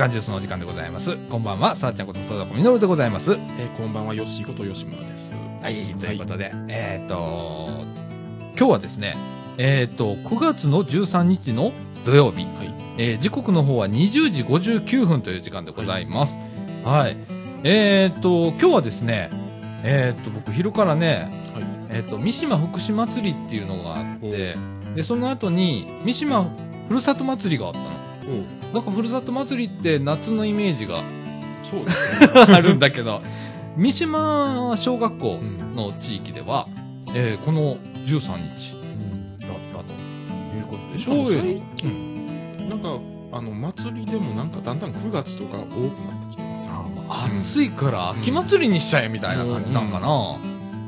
感じでそのお時間でございます。こんばんは、さあちゃんこと貞子みのるでございます。えーこんばんは、よしこと吉村です。はい、ということで、えっ、と、今日はですね、えっ、と、9月の13日の土曜日、はい。えー時刻の方は20時59分という時間でございます。はい。えっ、と、今日はですね、えっ、と、僕昼からね、はい。えっ、と、三島福祉祭りっていうのがあって、で、その後に、三島ふるさと祭りがあったの。おなんかふるさと祭りって夏のイメージがそうですね。あるんだけど、三島小学校うんの地域では、えーこの13日だったということで、しかも松江最近、なんか、あの、祭りでもなんかだんだん9月とか多くなってきてます。暑いから秋祭りにしちゃえみたいな感じなんかな。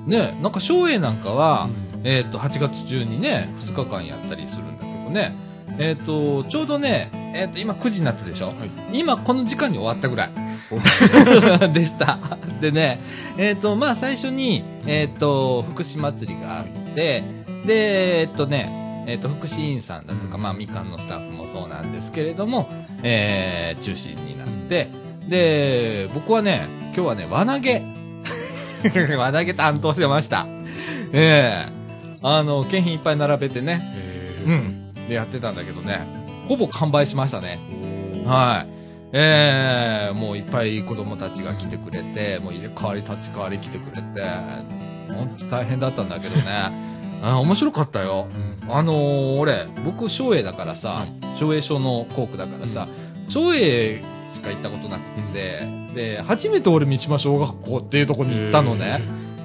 ね、なんか松栄なんかは、えっ、と、8月中にね、2日間やったりするんだけどね、えっ、と、ちょうどね、えっ、と、今9時になったでしょ、はい今この時間に終わったぐらい。でした。でね、えっ、と、まあ最初に、えっ、と、福祉祭りがあって、で、えっ、とね、えっ、と、福祉員さんだとか、まあみかんのスタッフもそうなんですけれども、えー、中心になって、で、僕はね、今日はね、輪投げ。輪投げ担当してました。ええあの、景品いっぱい並べてね、うん。でやってたんだけどね、ほぼ完売しましたね。はい。ええもういっぱい子供たちが来てくれて、もう入れ替わり立ち替わり来てくれて、本当大変だったんだけどね。あ面白かったよ。うんあのー俺、僕、松栄だからさはい、松栄小の校区だからさ、松栄しか行ったことなくて、で、初めて俺、三島小学校っていうとこに行ったのね。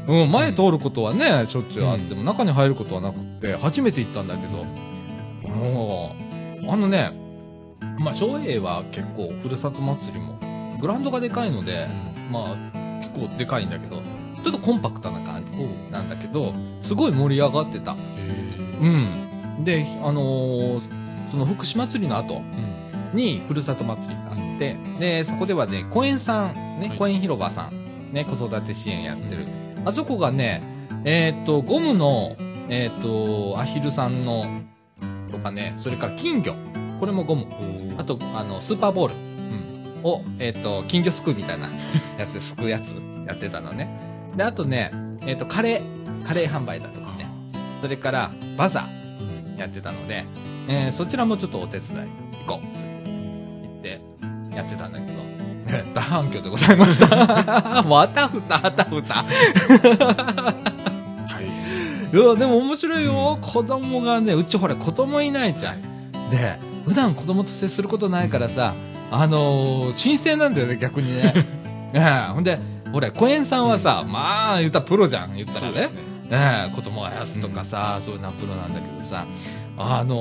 うん、前通ることはね、しょっちゅうあっても、中に入ることはなくて、初めて行ったんだけど、もう、あのね、まあ、松栄は結構、ふるさと祭りも、グラウンドがでかいので、まあ、結構でかいんだけど、ちょっとコンパクトな感じなんだけど、すごい盛り上がってた。へうん。で、あのーその福祉祭りの後ーにふるさと祭りがあって、で、そこではね、公園さん、ね、はい公園広場さん、ね、子育て支援やってる。あそこがね、えーっと、ゴムの、えーっと、アヒルさんの、とかね、それから金魚。これもゴム。うん。あと、あの、スーパーボールうん、を、えーっと、金魚すくうみたいな やつですくうやつやってたのね。で、あとね、えーっと、カレー、カレー販売だとかね。それから、バザー。やってたので、えーそちらもちょっとお手伝い行こうと言ってやってたんだけど、え ー大反響でございました。もうあたふたあたふた。いや、でも面白いよ。子供がね、うちほら子供いないじゃん。で、普段子供と接することないからさ、あのー新鮮なんだよね、逆にね。ええほんで、ほら、小園さんはさ、まあ、言ったらプロじゃん、言ったらね。ね。ええ子供をあやすとかさ、そういうのはプロなんだけどさ、あの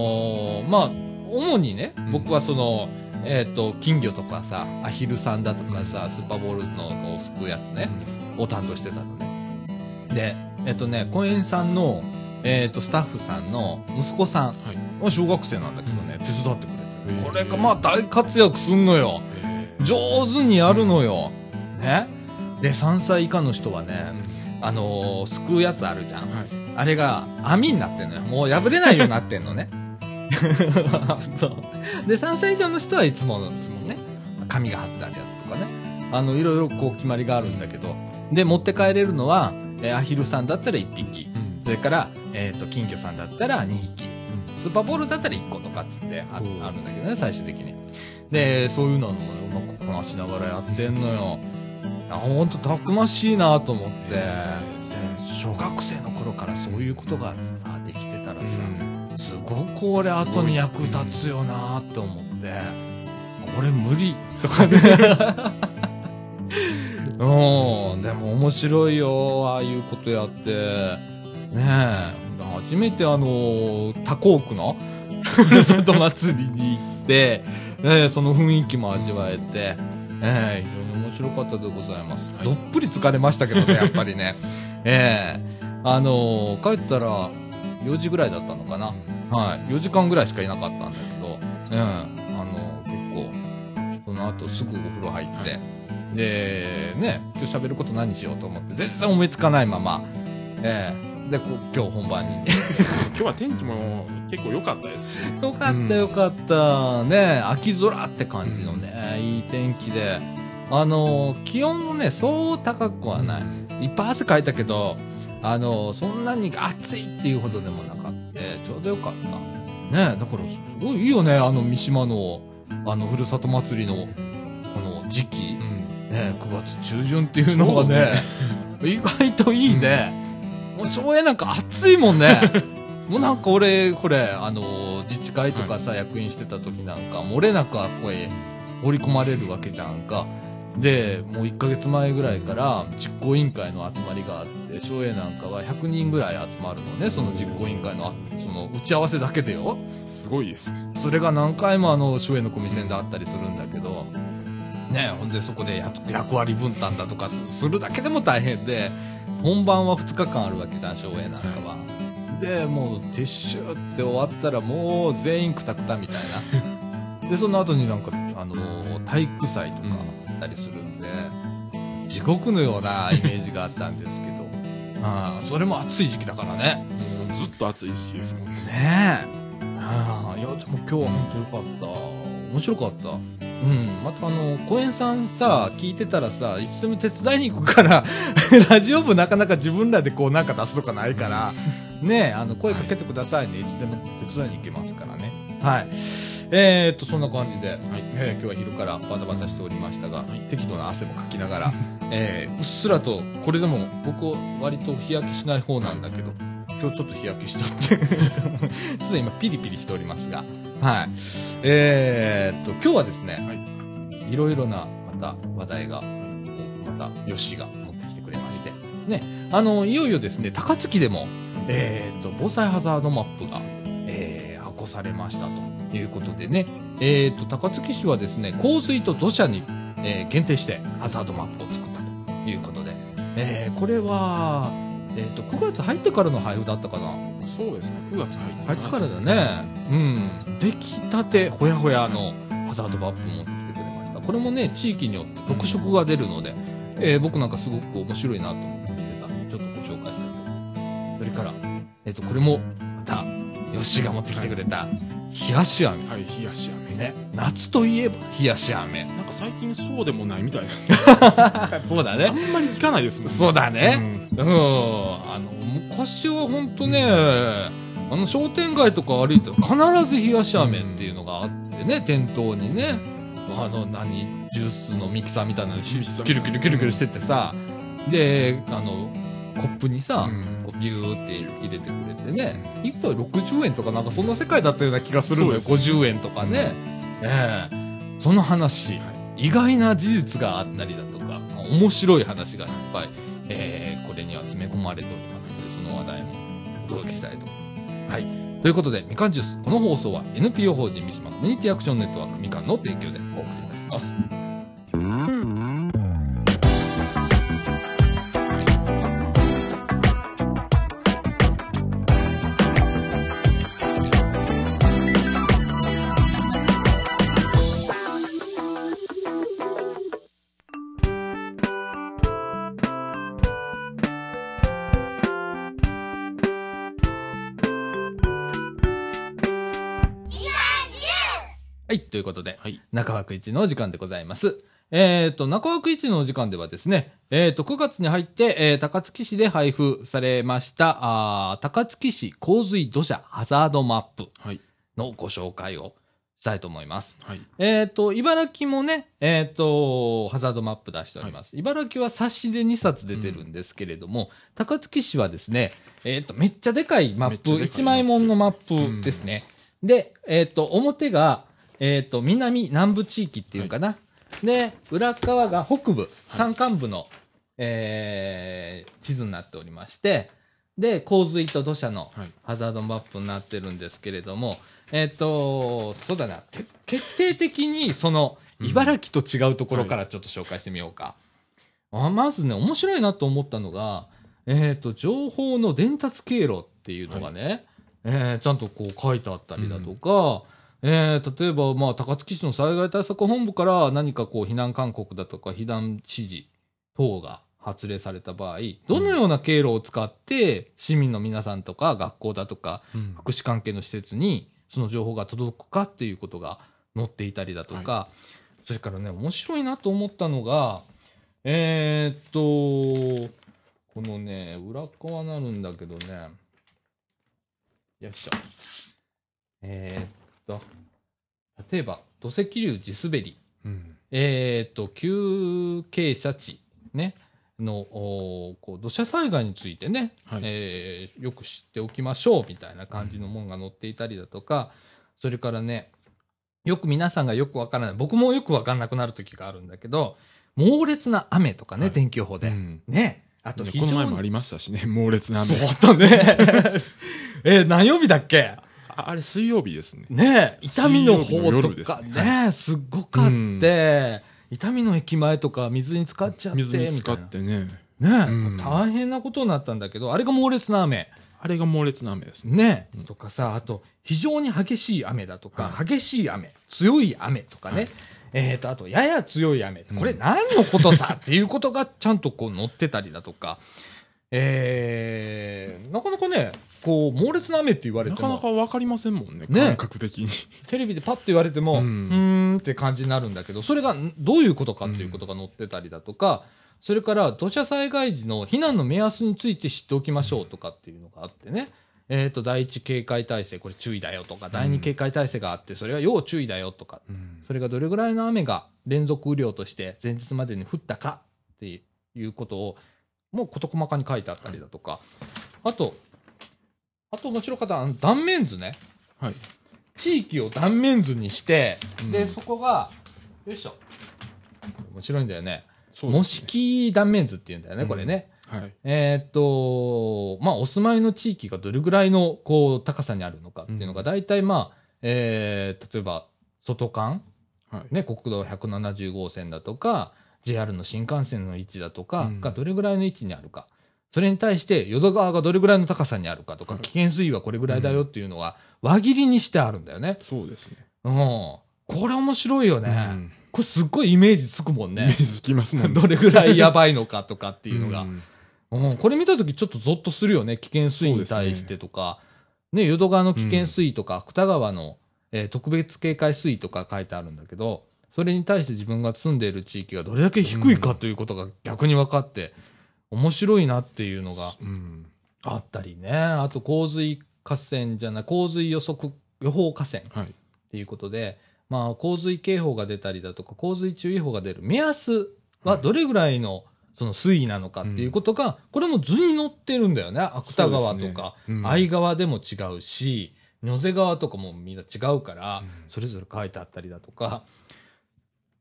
ーまあ、主にね、うん僕はその、えっ、と、金魚とかさ、アヒルさんだとかさ、スーパーボールのこうすくうやつね、を担当してたのね。で、えっ、とね、公園さんの、えっ、と、スタッフさんの息子さん、は小学生なんだけどね、手伝ってくれて。へえこれがまあ大活躍すんのよ。へ上手にやるのよ。ね。で、3歳以下の人はね、ーあのーすくうやつあるじゃん。はい。あれが網になってんのよ。もう破れないようになってんのね。で、3歳以上の人はいつものですもんね。紙が貼ってあるやつとかね。あの、いろいろこう決まりがあるんだけど。で、持って帰れるのは、えーアヒルさんだったら1匹。うんそれから、えっ、と、金魚さんだったら2匹。スーパーボールだったら1個とかっつってああるうんんだけどね、最終的に。で、そういうのもうまくこなしながらやってんのよ。あ、ほんとたくましいなと思って、へ小学生の頃からそういうことがあできてたらさ、うんすごく俺後に役立つよなって思って、俺無理とかね。うん、でも面白いよ、ああいうことやって。ねえ、初めてあの、多幸区の？ふるさと祭りに行って、ねえその雰囲気も味わえて、ええ非常に面白かったでございます。はいどっぷり疲れましたけどね、やっぱりね。ええあの帰ったら4時ぐらいだったのかな。はい。4時間ぐらいしかいなかったんだけど、うん。あの、結構、その後すぐお風呂入って、で、ね、今日喋ること何しようと思って、全然思いつかないまま、ええで、こう今日本番にね。今日は天気も結構良かったですし。よかったよかった。ね秋空って感じのね、いい天気で。あの、気温もね、そう高くはない。いっぱい汗かいたけど、あの、そんなに暑いっていうほどでもなかった。ちょうどよかった。ねだから、すごいいいよね、あの三島の、あの、ふるさと祭りの、この時期。うん。ね、9月中旬っていうのがね、意外といいね。もう省エなんか暑いもんね。もうなんか俺、これ、あの、自治会とかさ、役員してた時なんか、漏れなくあこへ織り込まれるわけじゃんか。で、もう1ヶ月前ぐらいから実行委員会の集まりがあって、省エなんかは100人ぐらい集まるのね、その実行委員会のあ、その打ち合わせだけでよ。すごいですね。それが何回もあの、のコミセンであったりするんだけど、ねほんでそこでや役割分担だとかすするだけでも大変で、本番は2日間あるわけじゃん、省エなんかは。で、もう撤収って終わったらもう全員クタクタみたいな。で、その後になんか、あのー体育祭とかあったりするんで、地獄のようなイメージがあったんですけど、ああ、それも暑い時期だからね。もうずっと暑いしですもんね。ねえ。ああ、いや、でも今日は本当よかった。面白かった。うん。またあの、公園さんさ、聞いてたらさ、いつでも手伝いに行くから、ラジオ部なかなか自分らでこうなんか出すとかないから、ねえ、あの、声かけてくださいね。いつでも手伝いに行けますからね。はい。えー、っと、そんな感じで、えー今日は昼からバタバタしておりましたが、適度な汗もかきながら、えーうっすらと、これでも僕割と日焼けしない方なんだけど、今日ちょっと日焼けしちゃって、ちょっと今ピリピリしておりますが、はい。えー、っと、今日はですね、、はい。ろいろな、また話題が、また、ヨッシーが持ってきてくれまして、ね、あの、いよいよですね、高槻でも、えー、っと、防災ハザードマップが、えー、発行されましたということでね、えー、っと、高槻市はですね、洪水と土砂に、えー限定してハザードマップを作ったということで、えー、これは、えー、っと、9月入ってからの配布だったかなそうですね。9月入って入ってからだね。うん。出来たて、ほやほやのハザードマップ持ってきてくれました。これもね、地域によって特色が出るので、えー僕なんかすごく面白いなと思って見てたんで、ちょっとご紹介したいと思います。それから、えっ、と、これも、また、ヨッシーが持ってきてくれた、冷やし飴。はい、冷やし飴。ね。夏といえば冷やし飴。なんか最近そうでもないみたいな。そうだあんまり聞かないですもんね。そうだね。うんうん、あの、昔は本当ね、あの、商店街とか歩いて必ず冷やし飴っていうのがあってね、店頭にね、あの、何、ジュースのミキサーみたいなのキュルキュルキュルキュルしててさ、で、あの、コップにさ、うんこうビューって入れてくれてね、一杯60円とかなんかそんな世界だったような気がするのよ。そうです50円とかね。ええその話、はい意外な事実があったりだとか、まあ面白い話がいっぱい、えーこれには詰め込まれておりますので、その話題もお届けしたいと思います。はい。ということで、みかんジュース。この放送は NPO 法人三島コミュニティアクションネットワークみかんの提供でお送りいたします。ということで、はい中枠一のお時間でございます。えっ、と、中枠一のお時間ではですね、えっ、と、9月に入って、えー高槻市で配布されました、あー高槻市洪水土砂ハザードマップはい。のご紹介をしたいと思います。はい。えっ、と、茨城もね、えっ、と、ハザードマップ出しております。茨城は冊子で2冊出てるんですけれども、高槻市はですね、えっ、と、めっちゃでかいマップ、めっちゃでかい1枚もんのマップですね。で、えっ、と、表が、えっ、と、南、南部地域っていうかな。で、裏側が北部、山間部の、えー地図になっておりまして、で、洪水と土砂のはい。ハザードマップになってるんですけれども、えっ、と、そうだな、て決定的にその、茨城と違うところからちょっと紹介してみようか。あまずね、面白いなと思ったのが、えっ、と、情報の伝達経路っていうのがね、えーちゃんとこう書いてあったりだとか、えー例えば、まあ、高槻市の災害対策本部から何かこう、避難勧告だとか、避難指示等が発令された場合、どのような経路を使って、市民の皆さんとか、学校だとか、うん。福祉関係の施設に、その情報が届くかっていうことが載っていたりだとか、それからね、面白いなと思ったのが、えーっと、このね、裏側なるんだけどね、よいしょ。えーっと、例えば、土石流地滑り。うんえーっと、急傾斜地、ね、の、おーこう土砂災害についてね、はいえーよく知っておきましょう、みたいな感じのものが載っていたりだとか、それからね、よく皆さんがよくわからない、僕もよくわかんなくなる時があるんだけど、猛烈な雨とかね、はい天気予報で。うんね。あと。この前もありましたしね、猛烈な雨。そうだね。えー何曜日だっけ？ああれ水曜日ですね。ねえ、痛みの方とか。ね。ね、すっごかって、痛みの駅前とか水に浸かっちゃって、水に浸かみってね。ね大変なことになったんだけど、あれが猛烈な雨。あれが猛烈な雨です。ね。ねとかさ、あと、非常に激しい雨だとか、は激しい雨、強い雨とかね。はい。えっ、と、あと、やや強い雨。うん。これ何のことさ？っていうことがちゃんとこう載ってたりだとか、えー、なかなかね、こう、猛烈な雨って言われても、なかなかわかりませんもんね、ね。感覚的に。テレビでパッと言われても、ううんーんって感じになるんだけど、それがんどういうことかっていうことが載ってたりだとか、それから土砂災害時の避難の目安について知っておきましょうとかっていうのがあってね、えっ、と、第一警戒体制、これ注意だよとか、第二警戒体制があって、それは要注意だよとか、それがどれぐらいの雨が連続雨量として前日までに降ったかっていうことを、もう事細かに書いてあったりだとか、あと、あと面白かったあの断面図ね。はい。地域を断面図にして、うんで、そこが、よいしょ。面白いんだよね。模そうですね式断面図っていうんだよね、これね。はい。えーっと、まあ、お住まいの地域がどれぐらいの、こう、高さにあるのかっていうのが、うん大体まあ、えー、例えば、外間はい。ね、国道170号線だとか、JR の新幹線の位置だとかうんがどれぐらいの位置にあるか。それに対して、淀川がどれぐらいの高さにあるかとか、はい危険水位はこれぐらいだよっていうのが、輪切りにしてあるんだよね。そうですね。うん。これ面白いよね。うんこれすっごいイメージつくもんね。水きますね。どれぐらいやばいのかとかっていうのが。んうん、これ見たときちょっとゾッとするよね。危険水位に対してとか。ね淀川の危険水位とか、芥川の、えー特別警戒水位とか書いてあるんだけど、それに対して自分が住んでいる地域がどれだけ低いかということが逆に分かって、面白いなっていうのがうん。あったりね。あと洪水河川じゃない、洪水予測、予報河川。はい。っていうことで、まあ、洪水警報が出たりだとか、洪水注意報が出る目安はどれぐらいのその水位なのかっていうことが、これも図に載ってるんだよね。芥川とか、相川でも違うし、野瀬川とかもみんな違うから、うんそれぞれ書いてあったりだとか、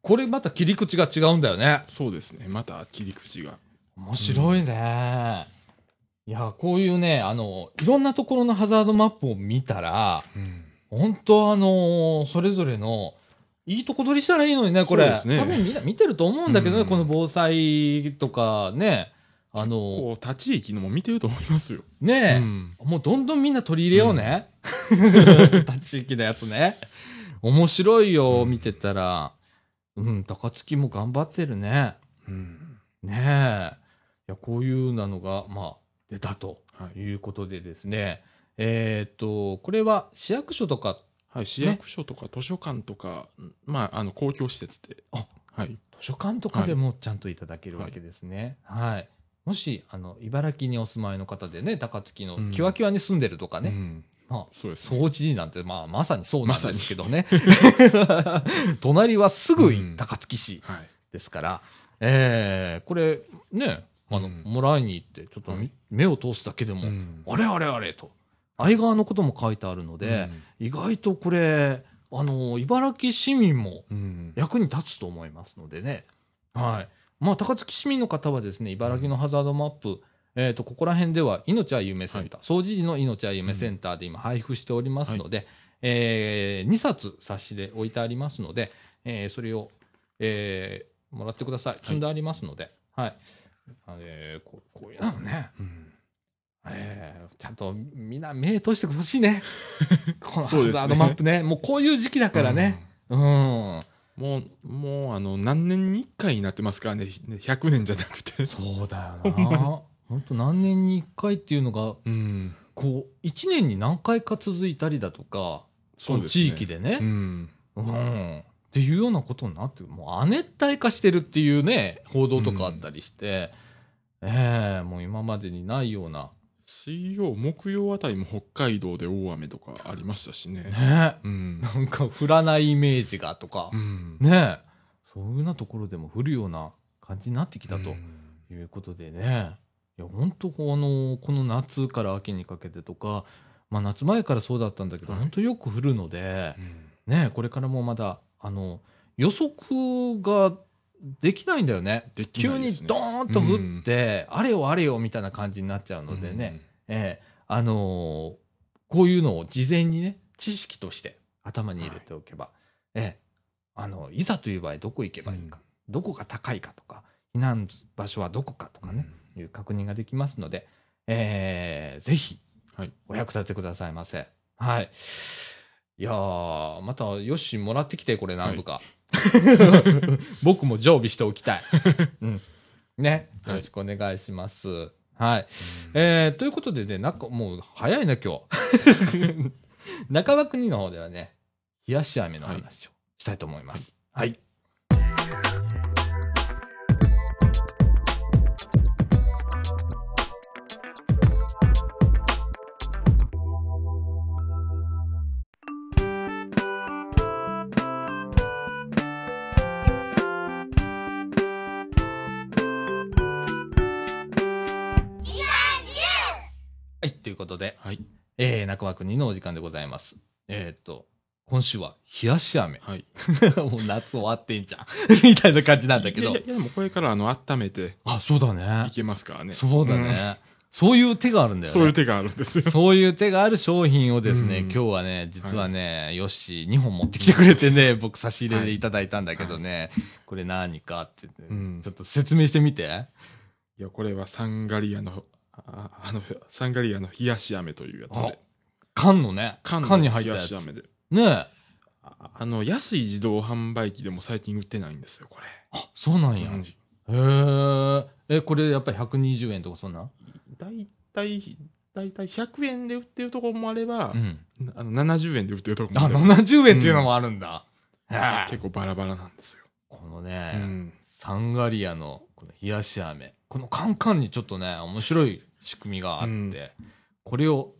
これまた切り口が違うんだよね。そうですね。また切り口が。面白いね。いや、こういうね、あの、いろんなところのハザードマップを見たら、うん。本当あのーそれぞれの、いいとこ取りしたらいいのにね、これ。ね多分みんな見てると思うんだけどね、うんこの防災とかね。あのーこう、立ち位置のも見てると思いますよ。ねえ、うんもうどんどんみんな取り入れようね。立ち域のやつね。面白いよ、うん見てたら。うん、高槻も頑張ってるね。うん。ねえ。いや、こういうなのが、まあ、出たとはい。いうことでですね。えーっと、これは市役所とかはい。市役所とか図書館とか、まあ、あの、公共施設で。あはい。図書館とかでもちゃんといただけるわけですね。はい。もし、あの、茨城にお住まいの方でね、高槻のうんキワキワに住んでるとかね、うんまあ、そうですね。掃除なんて、まあ、まさにそうなんですけどね。隣はすぐ高槻市はい。ですから、えー、これ、ね、あの、うんもらいに行って、ちょっとみ、はい目を通すだけでも、うんあれあれあれと、相川のことも書いてあるので、意外とこれ、あの、茨城市民もうん。役に立つと思いますのでね。はい。まあ、高槻市民の方はですね、茨城のハザードマップ、えっ、と、ここら辺では、命は夢センター、掃除時の命は夢センターで今配布しておりますので、え2冊冊子で置いてありますので、えーそれを、えーもらってください。積んでありますので、はい。えーこうこういうのね、うんえーちゃんとみんな目通してほしいね。このハザードマップね。もうこういう時期だからね。うん。もう、もう、あの、何年に一回になってますからね。100年じゃなくて。そうだよな。本当何年に一回っていうのが、うん。こう、一年に何回か続いたりだとか、そね。地域でねう、ん。うん。っていうようなことになってる、もう亜熱帯化してるっていうね、報道とかあったりして、ええもう今までにないような、水曜、木曜あたりも北海道で大雨とかありましたしね。ねうん。なんか降らないイメージがとかう、ん。ねそういうようなところでも降るような感じになってきたとうんいうことでね、いや、本当この、この夏から秋にかけてとか、まあ夏前からそうだったんだけど、はい。本当よく降るのでう、ん。ねこれからもまだ、あの、予測ができないんだよね。でき急にドーンと降って、あれよあれよみたいな感じになっちゃうのでね、ええあのーこういうのを事前にね、知識として頭に入れておけば、ええあの、いざという場合どこ行けばいいか、どこが高いかとか、避難場所はどこかとかね、いう確認ができますので、えーぜひ、はいお役立てくださいませ。はい。いやー、また、よし、もらってきて、これ何部か。僕も常備しておきたい。うん。ね。よろしくお願いします。はい。えー、ということでね、なんかもう、早いな、今日。中場国の方ではね、冷やし飴の話をしたいと思います。はい。はい、ということで、はい。えー、中間国のお時間でございます。えーっと、今週は冷やし飴。はい。もう夏終わってんじゃん。みたいな感じなんだけどいや。いや、でもこれからあの、温めてあ、そうだねい。けますからね。そうだね。そういう手があるんだよね。そういう手があるんですよ。そういう手がある商品をですね、うん今日はね、実はね、よし、2本持ってきてくれてね、僕差し入れでいただいたんだけどね、これ何かって、うんちょっと説明してみて。いや、これはサンガリアの、ああの、サンガリアの冷やし飴というやつで。缶のね、缶のに入ったやつ。ねやし飴で。え。ああの、安い自動販売機でも最近売ってないんですよ、これ。あ、そうなんや。うんへえ。え、これやっぱり120円とかそんな？だいたい、だいたい100円で売ってるところもあれば、うん。あの70円で売ってるところあ、もあれば。70円っていうのもあるんだ。へえ結構バラバラなんですよ。このうね、ん。サンガリアのこの冷やし飴。このカンカンにちょっとね、面白い仕組みがあって、うんこれを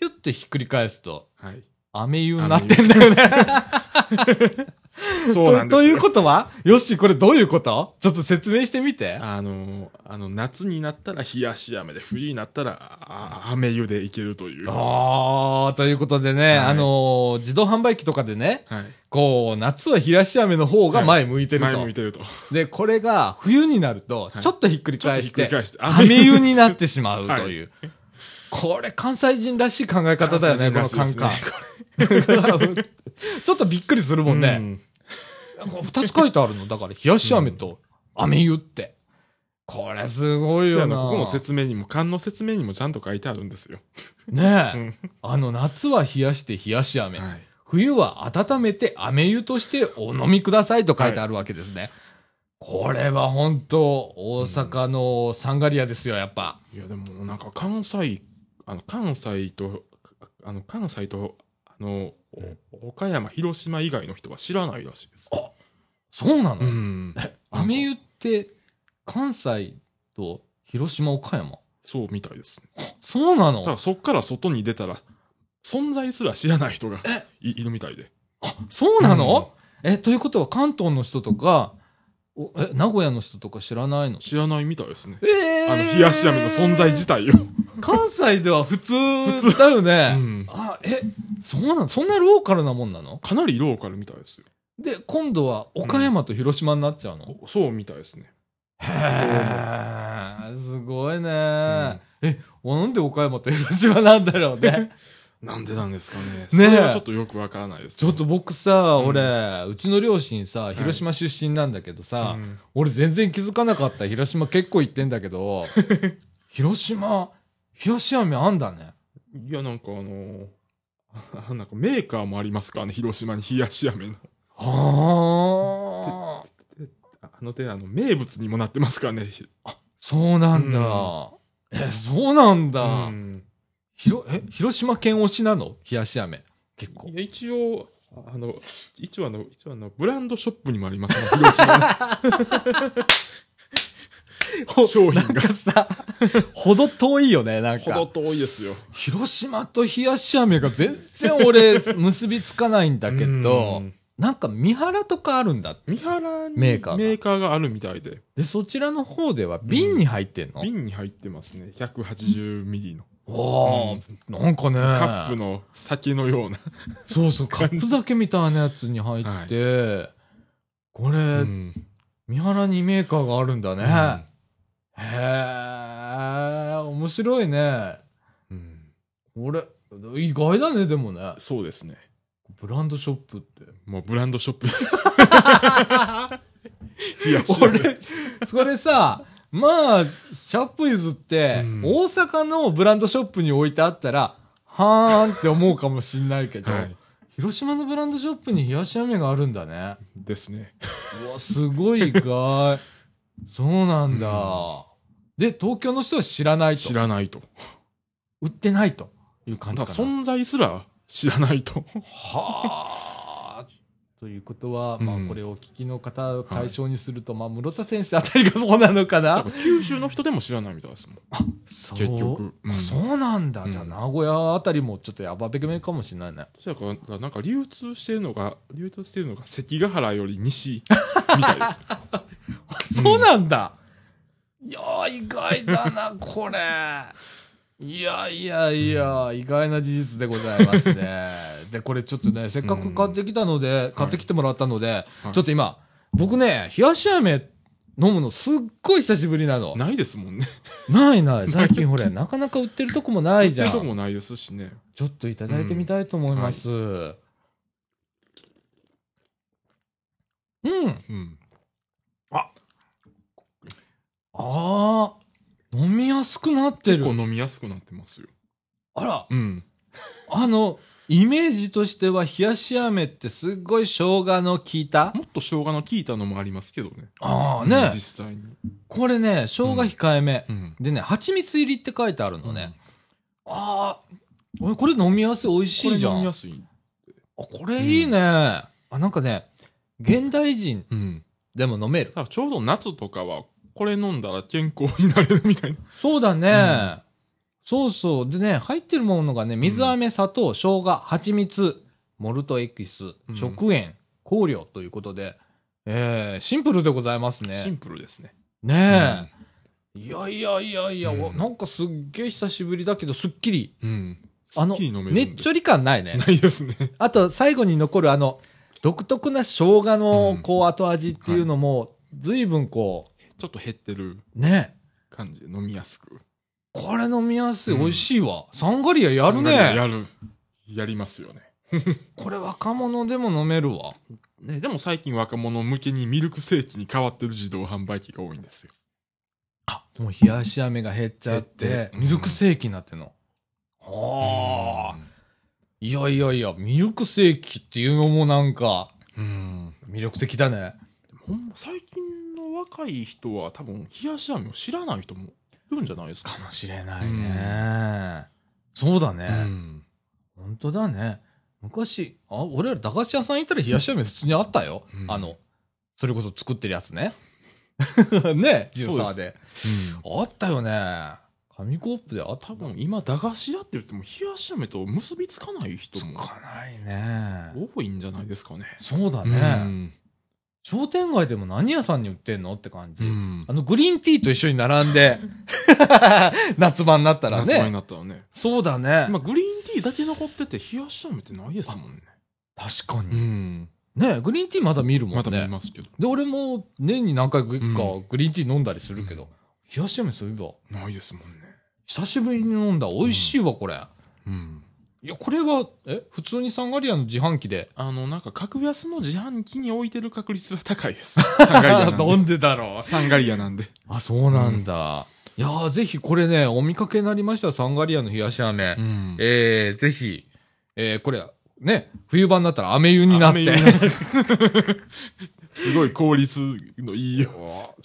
ピュッてひっくり返すと、はい。飴湯になってんだよね。そうなんですよ。とということは？よっし、これどういうこと？ちょっと説明してみて。あの、あの、夏になったら冷やし飴で、冬になったら、あ飴湯でいけるという。はあー、ということでね、はいあのー自動販売機とかでね、い。こう、夏は冷やし飴の方が前向いてると。前向いてると。で、これが冬になると、はいちょっとひっくり返して、ちょっとひっくり返して飴湯になってしまうという。これ、関西人らしい考え方だよね、このカンカン。ちょっとびっくりするもんね。うん二つ書いてあるの。だから、冷やし飴と飴湯って。これすごいよな。ここの説明にも、缶の説明にもちゃんと書いてあるんですよ。ねえ。うんあの、夏は冷やして冷やし飴。はい。冬は温めて飴湯としてお飲みくださいと書いてあるわけですね。これは本当大阪のサンガリアですよ、やっぱ。いや、でもなんか関西、あの、関西と、あの、関西と、あの、お岡山、広島以外の人は知らないらしいです。そうなの、うん。飴湯って関西と広島、岡山？そうみたいですね。そうなの？ただそっから外に出たら、存在すら知らない人がいいるみたいで。そうなの、え、ということは関東の人とか、おえ、名古屋の人とか知らないの？知らないみたいですね。ええあの、冷やし飴の存在自体を。関西では普通だよね。うん。あ、え、そうなの？そんなローカルなもんなの？かなりローカルみたいですよ。で、今度は岡山と広島になっちゃうの、そうみたいですね。へえ、すごいね、え、なんで岡山と広島なんだろうね。なんでなんですかね。ね。えそれはちょっとよくわからないです、ちょっと僕さ、うん。俺、うちの両親さ、広島出身なんだけどさ、うん。俺全然気づかなかった。広島結構行ってんだけど、広島、冷やし飴あんだね。いや、なんかあのあ なんかメーカーもありますか？らね、広島に冷やし飴の。はああ。あの手、あの、名物にもなってますからね。そうなんだ。え、そうなんだ。うんひろ、え、広島県推しなの？冷やし飴。結構い。や一応、あの、一応あの、一応あの、ブランドショップにもありますね、広島の 商品が。さ、ほど遠いよね、なんほどか。遠いですよ。広島と冷やし飴が全然俺、結びつかないんだけどう、んなんか三原とかあるんだ。三原にメーカーがメーカーがあるみたいで、で、そちらの方では瓶に入ってんの、瓶に入ってますね。180ミリの。わあ、なんかね。カップの酒のような。そうそう、カップ酒みたいなやつに入って、これ、うん三原にメーカーがあるんだね。うんへえ、面白いね。うん俺、意外だね、でもね。そうですね。ブランドショップって。もうブランドショップ です。俺、それさ、まあ、100歩譲って、うん大阪のブランドショップに置いてあったら、はーんって思うかもしんないけど、はい。広島のブランドショップに冷やし飴があるんだね。ですね。うわ、すごい意外。そうなんだ。で、東京の人は知らないと。知らないと。売ってないという感だからじかな。存在すら知らないと。はあ。ということは、まあ、うんこれをお聞きの方を対象にすると、まあ、室田先生あたりがそうなのかな？九州の人でも知らないみたいですもん。そう結局うんあそうなんだ。うんじゃあ、名古屋あたりもちょっとやばべけめかもしれないね。そやから、なんか流通してるのが、流通してるのが関ヶ原より西みたいです。そうなんだ。いやー、意外だな、これ。いやいやいや、意外な事実でございますね。で、これちょっとね、せっかく買ってきたので、買ってきてもらったので、はいちょっと今、僕ね、冷やし飴飲むのすっごい久しぶりなの。ないですもんね。ないない。最近ほれ、なかなか売ってるとこもないじゃってるとこん。もないですしね。ちょっといただいてみたいと思います。うん。うん。ああ、飲みやすくなってる結構。飲みやすくなってますよ。あら、うん。あの、イメージとしては冷やし飴ってすっごい生姜の効いた？もっと生姜の効いたのもありますけどね。ああね。実際に。これね、生姜控えめ。うん。でね、蜂蜜入りって書いてあるのね。ああ、俺これ飲みやすい、美味しいじゃん。あ、飲みやすい。これいいね。あ、なんかね、現代人うん。でも飲める。ちょうど夏とかは、これ飲んだら健康になれるみたいな。そうだね。うんそうそう。でね、入ってるものがね、水飴、砂糖、生姜、蜂蜜、モルトエキス、うん食塩、香料ということで、えー、シンプルでございますね。シンプルですね。ねえ。いやいやいやいや、なんかすっげえ久しぶりだけど、すっきり。うん。すあの、っきり飲めるんで。ねっちょり感ないね。ないですね。あと、最後に残るあの、独特な生姜のうんこう後味っていうのも、随分こちょっと減ってるう、ね。感じで飲みやすく。これ飲みやすい、うん美味しいわ。サンガリアやるね。やる。やりますよね。これ若者でも飲めるわ。ね、でも最近若者向けにミルクセーキに変わってる自動販売機が多いんですよ。あ、もう冷やし飴が減っちゃってミルクセーキになってんの。はあ。いやいやいや、ミルクセーキっていうのもなんか、うん。魅力的だね。ほんま最近の若い人は多分冷やし飴を知らない人もいるんじゃないですか。かもしれないね。そうだね。うん。本当だね。昔、あ、俺ら駄菓子屋さん行ったら冷やし飴普通にあったよ。うんあの、それこそ作ってるやつね。ね、ジューサーで。あったよね。紙コップであった多分今駄菓子屋って言っても冷やし飴と結びつかない人もかないね。多いんじゃないですかね。そうだうね。ん。商店街でも何屋さんに売ってんのって感じ。うんあの、グリーンティーと一緒に並んで、夏場になったら夏場にね。なったらね。そうだね。今グリーンティーだけ残ってて冷やし飴ってないですもんね。確かに。ん。ねグリーンティーまだ見るもんね。また見ますけど。で、俺も年に何回かうんグリーンティー飲んだりするけど、冷やし飴そういえば、ないですもんね。久しぶりに飲んだ。美味しいわ、これ。うん。いや、これは、え普通にサンガリアの自販機で。あの、なんか格安の自販機に置いてる確率は高いです。サンガリアなんで。んでだろサンガリアなんで。あ、そうなんだ。いやーぜひこれね、お見かけになりましたらサンガリアの冷やし飴。んえー、ぜひ、えー、これ、ね、冬場になったら飴湯になって。すごい効率のいいよ。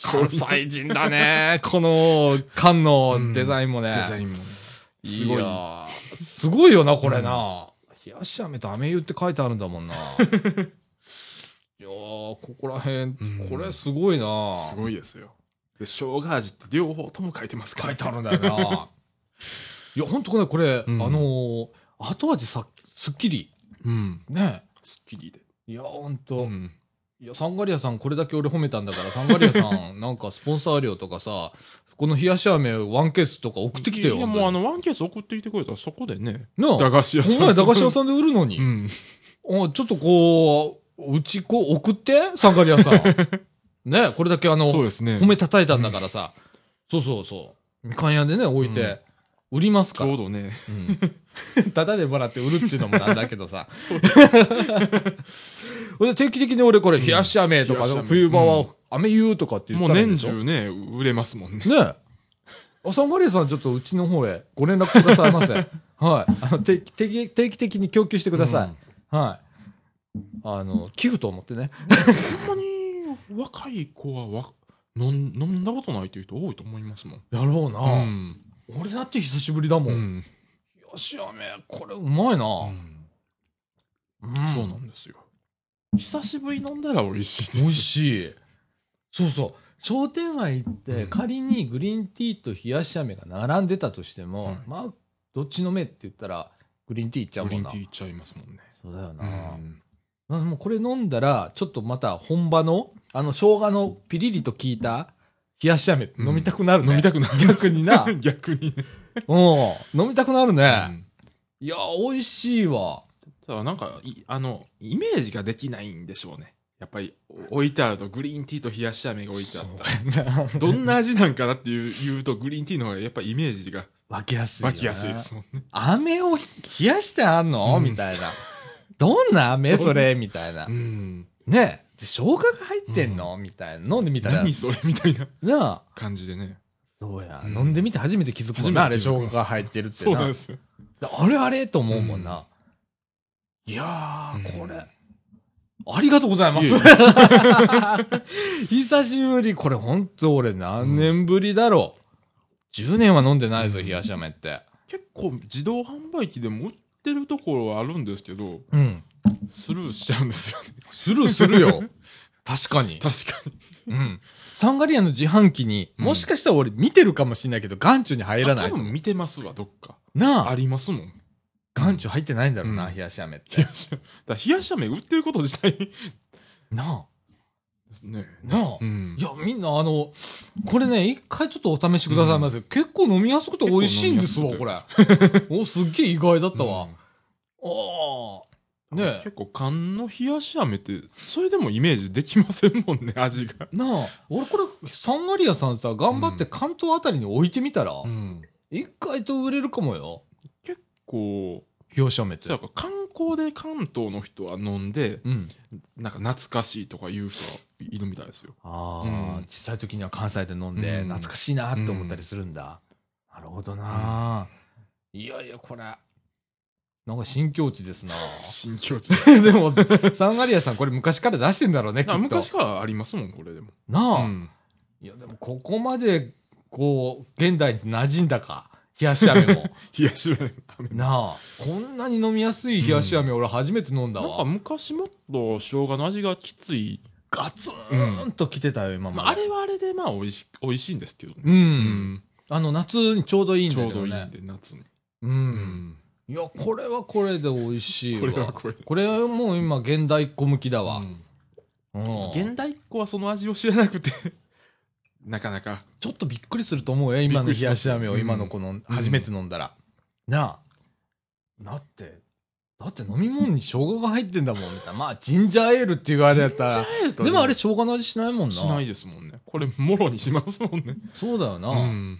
関西人だね。この 缶のデザインもね。デザインも。すすごい。すごいよな、これな。冷やし飴と飴湯って書いてあるんだもんな。いやー、ここら辺、んこれすごいな。すごいですよ。で、生姜味って両方とも書いてますから。書いてあるんだよな。いや、ほんとね、これ、うんあのー後味さ、すっきり。うん。ね。スッキリで。いや、ほんと。うん。いや、サンガリアさん、これだけ俺褒めたんだから、サンガリアさん、なんかスポンサー料とかさ、この冷やし飴ワンケースとか送ってきてよ。いや、もうあの、ワンケース送ってきてくれたらそこでね。なあ、駄菓子屋さん。お前駄菓子屋さんで売るのに。うん。おちょっとこう、うちこう送って、サンガリアさん。ね、これだけあの、そうですね褒。め叩いたんだからさ。そうそうそう。みかん屋でね、置いて、売りますからちょう。どね。うん。ただでもらって売るっていうのもなんだけどさ。俺定期的に俺これ、冷やし飴とか、冬場は飴言うとかって言っもう年たらいいんでしょ？中ね、売れますもんね。ねえ。あ、サンガリアさんちょっとうちの方へご連絡くださいませ。はい。あの定期定期定期的に供給してください。はい。あの、寄付と思ってね。ほんまに若い子はわ飲ん飲んだことないという人多いと思いますもん。やろうな。うん。俺だって久しぶりだも。うんん。よしやめ、これうまいな。うんそうなんですよ。久しぶり飲んだら美味しいです。美味しい。そうそう。商店街行って、うん仮にグリーンティーと冷やし飴が並んでたとしても、はいまあ、どっち飲めって言ったら、グリーンティーいっちゃうグリーン。ティーいっちゃいますもんね。そうだような。ん。あもうこれ飲んだら、ちょっとまた本場の、あの、生姜のピリリと効いた冷やし飴うん飲みたくなるね。飲みたくなる。逆にな。逆にね。うん。飲みたくなるうね。んいや、美味しいわ。ただなんかい、あの、イメージができないんでしょうね。やっぱり、置いてあると、グリーンティーと冷やし飴が置いてあったどんな味なんかなっていう言うと、グリーンティーの方がやっぱイメージが湧きやすい。湧きやすいですもんね。飴を冷やしてあんの、うんみたいな。どんな飴それ？みたいなう。ん。ねで生姜が入ってんの、みたいな。飲んでみたら。何それ？みたいななあ。感じでね。そうや、うん飲んでみて初めて気づくもんな。あれ生姜が入ってるってな。そうなんですよ。あれあれと思うもんな。いやこれ。ありがとうございますいえい。久しぶり。これほんと俺何年ぶりだろう。10年は飲んでないぞ、冷やし飴って。結構自動販売機でも売ってるところはあるんですけど、うん。スルーしちゃうんですよね。するするよ。確かに。確かに。うん。サンガリアの自販機に、うんもしかしたら俺見てるかもしれないけど、眼中に入らない多。分見てますわ、どっか。あなあ、りますもん。眼中入ってないんだろうな、うん冷やし飴って冷。やし、だから冷やし飴売ってること自体で なすね。あ、なあ。うんい。や、みんなあの、これね、一回ちょっとお試しくださいませ。結構飲みやすくて美味しいんですわ、結こ構れ。お、すっげえ意外だったわうん。ああ。ねえ結構缶の冷やし飴って、それでもイメージできませんもんね、味が。なあ、俺これ、サンガリアさんさ、頑張って関東あたりに置いてみたら、ん。一回と売れるかもよ。こう、冷やし飴ってだ。から観光で関東の人は飲んで、うん。なんか懐かしいとか言う人はいるみたいですよ。ああ、うん小さい時には関西で飲んで、うん懐かしいなって思ったりするんだ。なるほどな、いやいや、これ、なんか新境地ですな新境地。でも、サンガリアさんこれ昔から出してんだろうね、きっと。あ昔からありますもん、これでも。なあ、うん。いや、でもここまで、こう、現代に馴染んだか。冷やし飴も。冷やし飴。なあ、こんなに飲みやすい冷やし飴、俺初めて飲んだわ。なんか昔もっと生姜の味がきつい。ガツンと来てたよ、今まあ、あれはあれでまあ美味し美味しいんですけどね。うん。うんあの、夏にちょうどいいんだちょ。うどいいんで、夏に。う。。うんいや、これはこれで美味しいわ。これはこれでこれはもう今、現代っ子向きだわ。うんうん現代っ子はその味を知らなくて、なかなか。ちょっとびっくりすると思うよ、今の冷やし飴を今のこの、初めて飲んだら。なあ。だって、だって飲み物に生姜が入ってんだもん、みたいな。まあ、ジンジャーエールって言われやったら。でもあれ生姜の味しないもんな。しないですもんね。これ、もろにしますもんね。そうだよな。うん。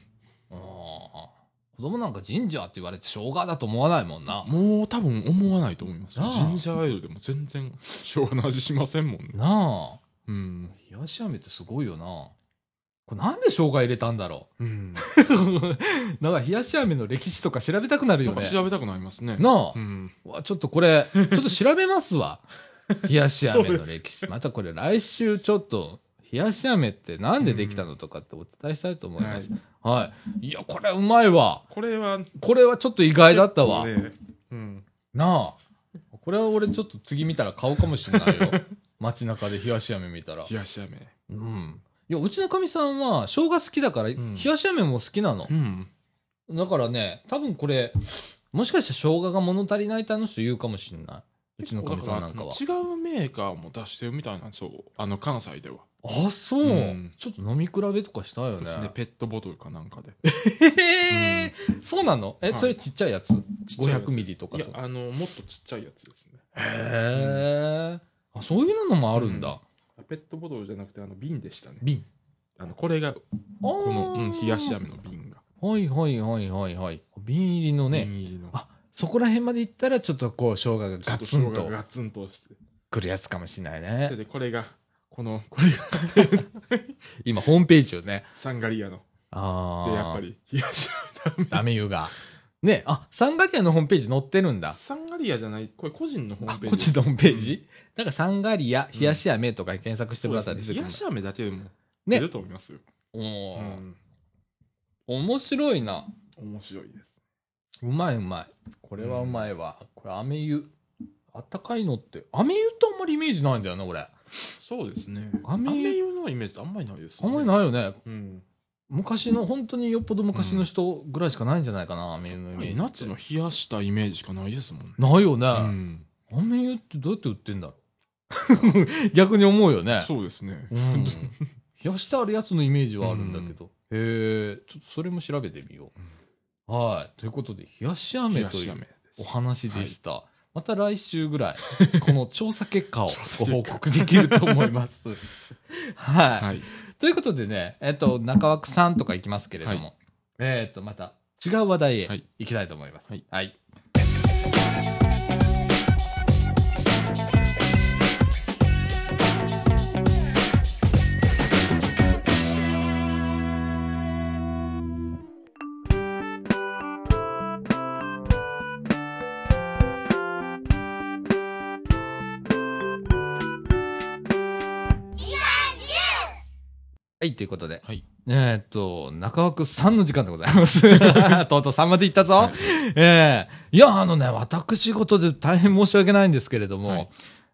子供なんかジンジャーって言われて生姜だと思わないもんな。もう多分思わないと思いますジンジャーエールでも全然生姜の味しませんもんね。なあ。うん。冷やし飴ってすごいよな。これなんで生姜入れたんだろう？ん。う。なんか冷やし飴の歴史とか調べたくなるよね。調べたくなりますね。なあう。ん。わちょっとこれ、ちょっと調べますわ。冷やし飴の歴史。またこれ来週ちょっと、冷やし飴ってなんでできたのとかってお伝えしたいと思います。はい。い、や、これうまいわ。これは、これはちょっと意外だったわ。ねうん。なあ。これは俺ちょっと次見たら買うかもしれないよ。街中で冷やし飴見たら。冷やし飴。うん。いや、うちのかみさんは生姜好きだから、ん冷やし飴も好きなの。うん。だからね、多分これ、もしかしたら生姜が物足りないってあの人言うかもしれない？うちのかみさんなんかは。違うメーカーも出してるみたいなんですよ。あの、関西では。あ、そう、うんちょっと飲み比べとかしたよね。ですね。ペットボトルかなんかで。へ え、そうなの？え、はいそれちっちゃいやつ？ちっちゃいやつ ?500 ミリとかいやそう、あの、もっとちっちゃいやつですね。へえ、あ、そういうのもあるんだ。ペットボトルじゃなくて、あの、瓶でしたね。瓶。あの、これが、ここの、うん、冷やし飴の瓶が。はいはいはいはいはい。瓶入りのね、瓶入りの。あそこら辺まで行ったらちょっとこう生姜がガツンとガツンとして。くるやつかもしれないそれね。で、これが、この、これが、今ホームページをね。サンガリアの。ああ。で、やっぱ。り、冷やしダメ湯が。ね、あ、サンガリアのホームページ載ってるんだ飴。。サンガリアじゃない、これ個人のホーあ、ムページ。こっちのホームページ？なんかサンガリア、冷やし飴とか検索してください。冷やし飴だけでもね出ると思いますよ。おうーん。面白いな。面白いです。うまいうまい。これはうまいわ。これ、飴湯。あったかいのって、飴湯ってあんまりイメージないんだよな、俺。そうですね。飴飴湯のイメージあんまりないですあんまりい。ないよね。うん。昔の、本当によっぽど昔の人ぐらいしかないんじゃないかな、飴湯のイメージって。夏の冷やしたイメージしかないですもんね。ないようね。ん。飴湯ってどうやって売ってんだろう 逆に思うよね。そうですね。うん。冷やしてあるやつのイメージはあるんだけど。へえ、ちょっとそれも調べてみよう。はい。ということで、冷やし冷飴という。お話でした。また来週ぐらい、この調査結果をご報告できると思います。はい。はい。ということでね、えっと、中枠さんとか行きますけれども、はえっと、また違う話題へはい行きたいと思います。はい。はい。はい、ということで。はい。えーっと、中枠3の時間でございます。とうとう3まで行ったぞ。はいええいや、あのね、私事で大変申し訳ないんですけれども、はい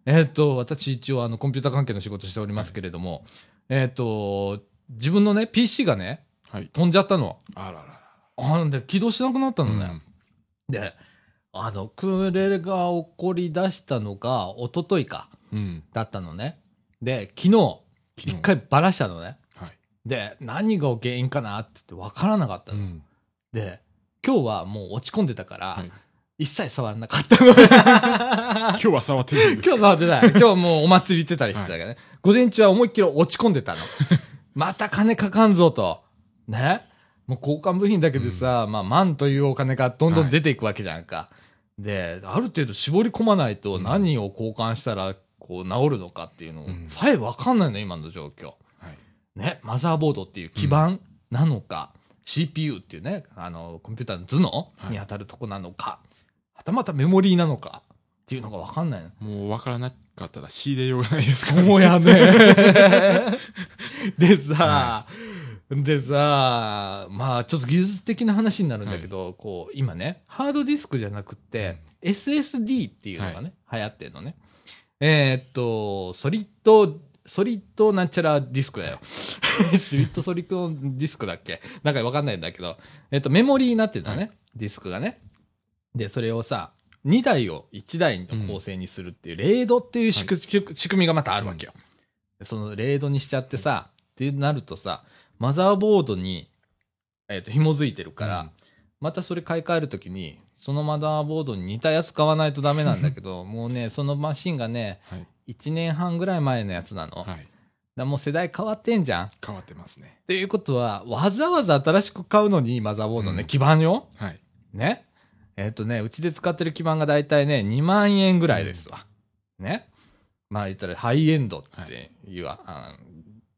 えーっと、私一応あの、コンピューター関係の仕事しておりますけれども、えーっと、自分のね、PC がね、はい。飛んじゃったの。あららら。あで、起動しなくなったのね。うんで、あの、これが起こり出したのが、一昨日か、うん。だったのね。で、昨日、昨日一回バラしたのね。はい。で、何が原因かなって言って分からなかったの。うん。で、今日はもう落ち込んでたから、はい。一切触んなかったの。今日は触ってるんです今日触ってない。今日もうお祭り行ってたりしてたからね。午前中は思いっきり落ち込んでたの。また金かかんぞと。ね？もう交換部品だけでさ、まあ万というお金がどんどん出ていくわけじゃんか。で、ある程度絞り込まないと何を交換したらこう治るのかっていうのうんさえわかんないの、今の状況。はい。ね、マザーボードっていう基盤なのか、CPU っていうね、あの、コンピューターの頭脳はいに当たるとこなのか、はたまたメモリーなのかっていうのがわかんないの。もう分からなかったら仕入れようがないですから、そうやね。でさ、でさ、まあちょっと技術的な話になるんだけど、こう、今ね、ハードディスクじゃなくって、SSD っていうのがね、流行ってるのね。えーっと、ソリッド、ソリッドなんちゃらディスクだよ。ソリッドソリッドディスクだっけ？なんかわかんないんだけど、えっと、メモリーになってたね、ディスクがね。で、それをさ、2台を1台の構成にするっていう、レードっていう仕組みがまたあるわけよ。でそのレードにしちゃってさ、ってなるとさ、マザーボードに、えっ、と、紐づいてるから、うんまたそれ買い替えるときに、そのマザーボードに似たやつ買わないとダメなんだけど、もうね、そのマシンがね、はい。1年半ぐらい前のやつなの。はい。らもう世代変わってんじゃん。っ変わってますね。ていうことは、わざわざ新しく買うのにマザーボードね、うん基板よ。はい。ね。えっ、とね、うちで使ってる基板がだいたいね、2万円ぐらいですわ。ね。まあ言ったらハイエンドっていう、あ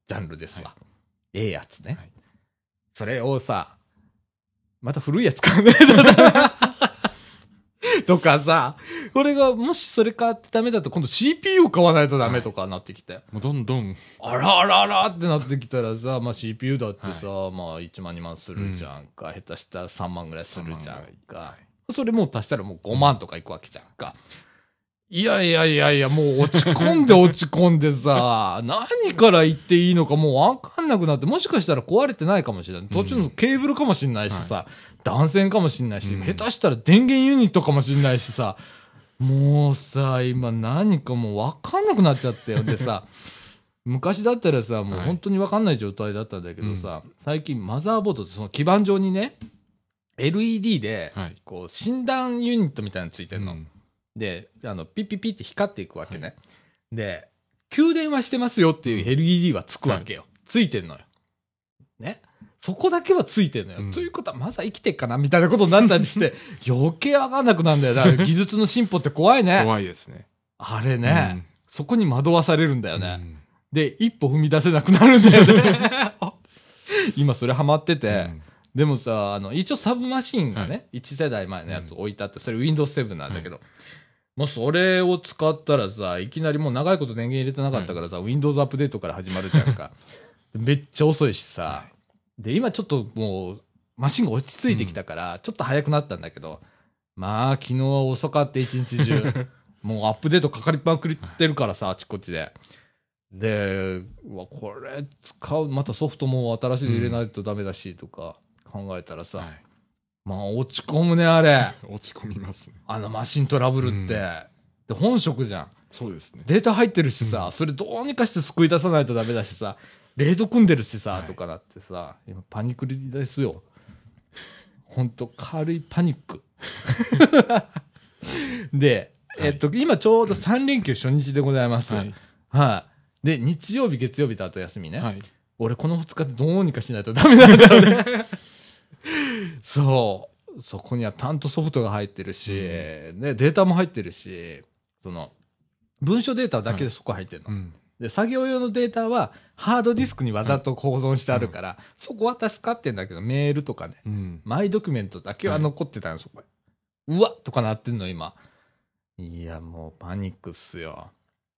ジャンルですわ。ええやつね。はいそれをさ、また古いやつ買うね とかさ、これが、もしそれ買ってダメだと今度 CPU 買わないとダメとかなってきて。もうどんどん、あらあらあらってなってきたらさ、まあ CPU だってさ、まあ1万2万するじゃんか。下手したら3万ぐらいするじゃんか。それもう足したらもう5万とかいくわけじゃんか。いやいやいやいや、もう落ち込んで落ち込んでさ、何から言っていいのかもうわかんなくなって、もしかしたら壊れてないかもしれない。途中のケーブルかもしれないしさ、断線かもしれないし、うん下手したら電源ユニットかもしれないしさ、もうさ、今何かもうわかんなくなっちゃったよ。でさ、昔だったらさ、もうはい本当にわかんない状態だったんだけどさ、最近マザーボードってその基板上にね、LED で、はい。こう、診断ユニットみたいなのついてるの。うんで、あの、ピッピッピって光っていくわけね。で、給電はしてますよっていう LED はつくわけよ。ついてんのよ。ね。そこだけはついてんのよ。うんということは、まだ生きてっかなみたいなことになったりして、余計わかんなくなるんだよ。だから技術の進歩って怖いね。怖いですね。あれね、そこに惑わされるんだよね。うんで、一歩踏み出せなくなるんだよね。今それハマってて、うんでもさ、あの、一応サブマシンがね、は1世代前のやつ置いてあって、それ Windows 7なんだけど、もうそれを使ったらさ、いきなりもう長いこと電源入れてなかったからさ、Windows アップデートから始まるじゃんか。めっちゃ遅いしさ、で、今ちょっともう、マシンが落ち着いてきたから、ちょっと早くなったんだけど、まあ、昨日は遅かって一日中、もうアップデートかかりっぱくりってるからさ、あちこちで。で、うわ、これ使う、またソフトも新しいの入れないとダメだし、とか考えたらさ、はいまあ落ち込むね、あれ。落ち込みますね。あのマシントラブルって。うんで、本職じゃん。そうですね。データ入ってるしさ、それどうにかして救い出さないとダメだしさ、レード組んでるしさ、はいとかなってさ、今パニックですよ。ほんと軽いパニック。で、えっと、今ちょうど3連休初日でございます。ははいい。。で、日曜日、月曜日とあと休みね。はい。俺この2日でどうにかしないとダメなんだよね。そう。そこには担当ソフトが入ってるし、ね、データも入ってるし、その、文書データだけでそこ入ってるの。うん。で、作業用のデータはハードディスクにわざと保存してあるから、そこは助かってんだけど、メールとかね、うん。マイドキュメントだけは残ってたの、そこに。うわっとかなってんの、今。いや、もうパニックっすよ。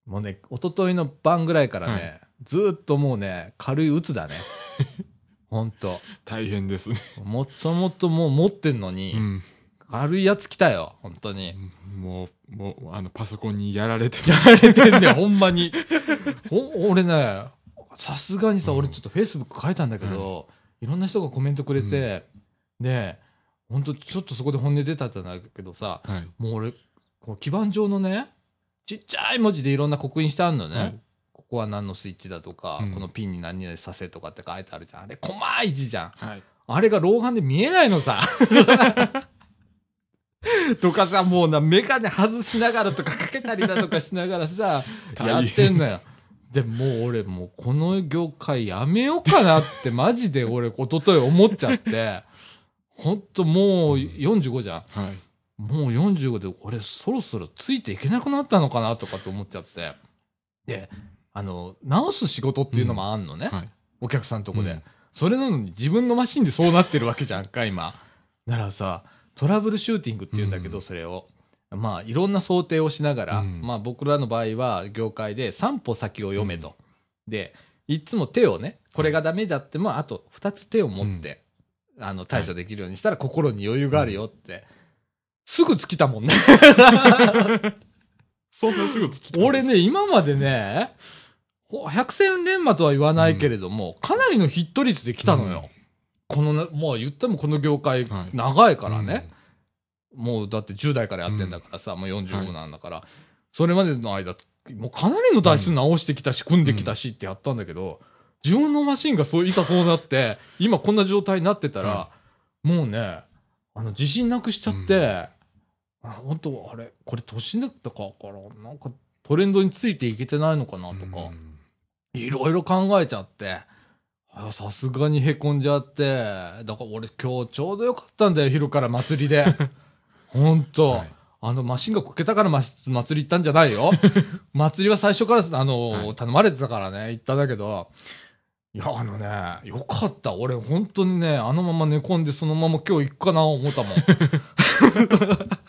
もうね、一昨日の晩ぐらいからね、はいずーっともうね、軽い鬱だね。ほんと。大変ですね。もともともう持ってんのに、うん。軽いやつ来たよ、本当に。もう、もう、あの、パソコンにやられてやられてんね ほんまに。ほ俺ね、さすがにさ、うん俺ちょっとフェイスブック書いたんだけど、いろんな人がコメントくれて、で、本当ちょっとそこで本音出たんだけどさ、はい。もう俺、こう基板上のね、ちっちゃい文字でいろんな刻印してあるのね。はいここは何のスイッチだとか、うんこのピンに何々させとかって書いてあるじゃん。あれ、細い字じゃん。はい。あれが老眼で見えないのさ。とかさ、もうな、メガネ外しながらとかかけたりだとかしながらさ、大変やってんのよ。で、もう俺、もうこの業界やめようかなってマジで俺、一昨日思っちゃって、ほんともう45じゃん。はい。もう45で俺そろそろついていけなくなったのかなとかって思っちゃって。で、あの、直す仕事っていうのもあんのね。はい。お客さんのとこで。うんそれなのに自分のマシンでそうなってるわけじゃんか、今。だからさ、トラブルシューティングって言うんだけど、うんそれを。まあ、いろんな想定をしながら、うんまあ僕らの場合は業界で3歩先を読めと。で、いつも手をね、これがダメだっても、あと2つ手を持って、あの、対処できるようにしたら心に余裕があるよって。すぐ尽きたもんね。そんなすぐつきた俺。ね、今までね、ほ百戦錬磨とは言わないけれども、かなりのヒット率で来たのよ。このね、もう言ってもこの業界はい。長いからね。もうだって10代からやってんだからさ、もう45なんだから、それまでの間、もうかなりの台数直してきたし、組んできたしってやったんだけど、自分のマシンがそう、いざそうなって、今こんな状態になってたら、もうね、あの、自信なくしちゃって、あ本当あれ、これ年だったかから、なんかトレンドについていけてないのかなとか、うんいろいろ考えちゃって、あさすがにへこんじゃって、だから俺今日ちょうどよかったんだよ、昼から祭りで。ほんと。はいあの、マシンがこけたからま祭り行ったんじゃないよ。祭りは最初から、あの、はい頼頼まれてたからね、行ったんだけど、いや、あのね、よかった。俺、本当にね、あのまま寝込んで、そのまま今日行くかな、思ったもん。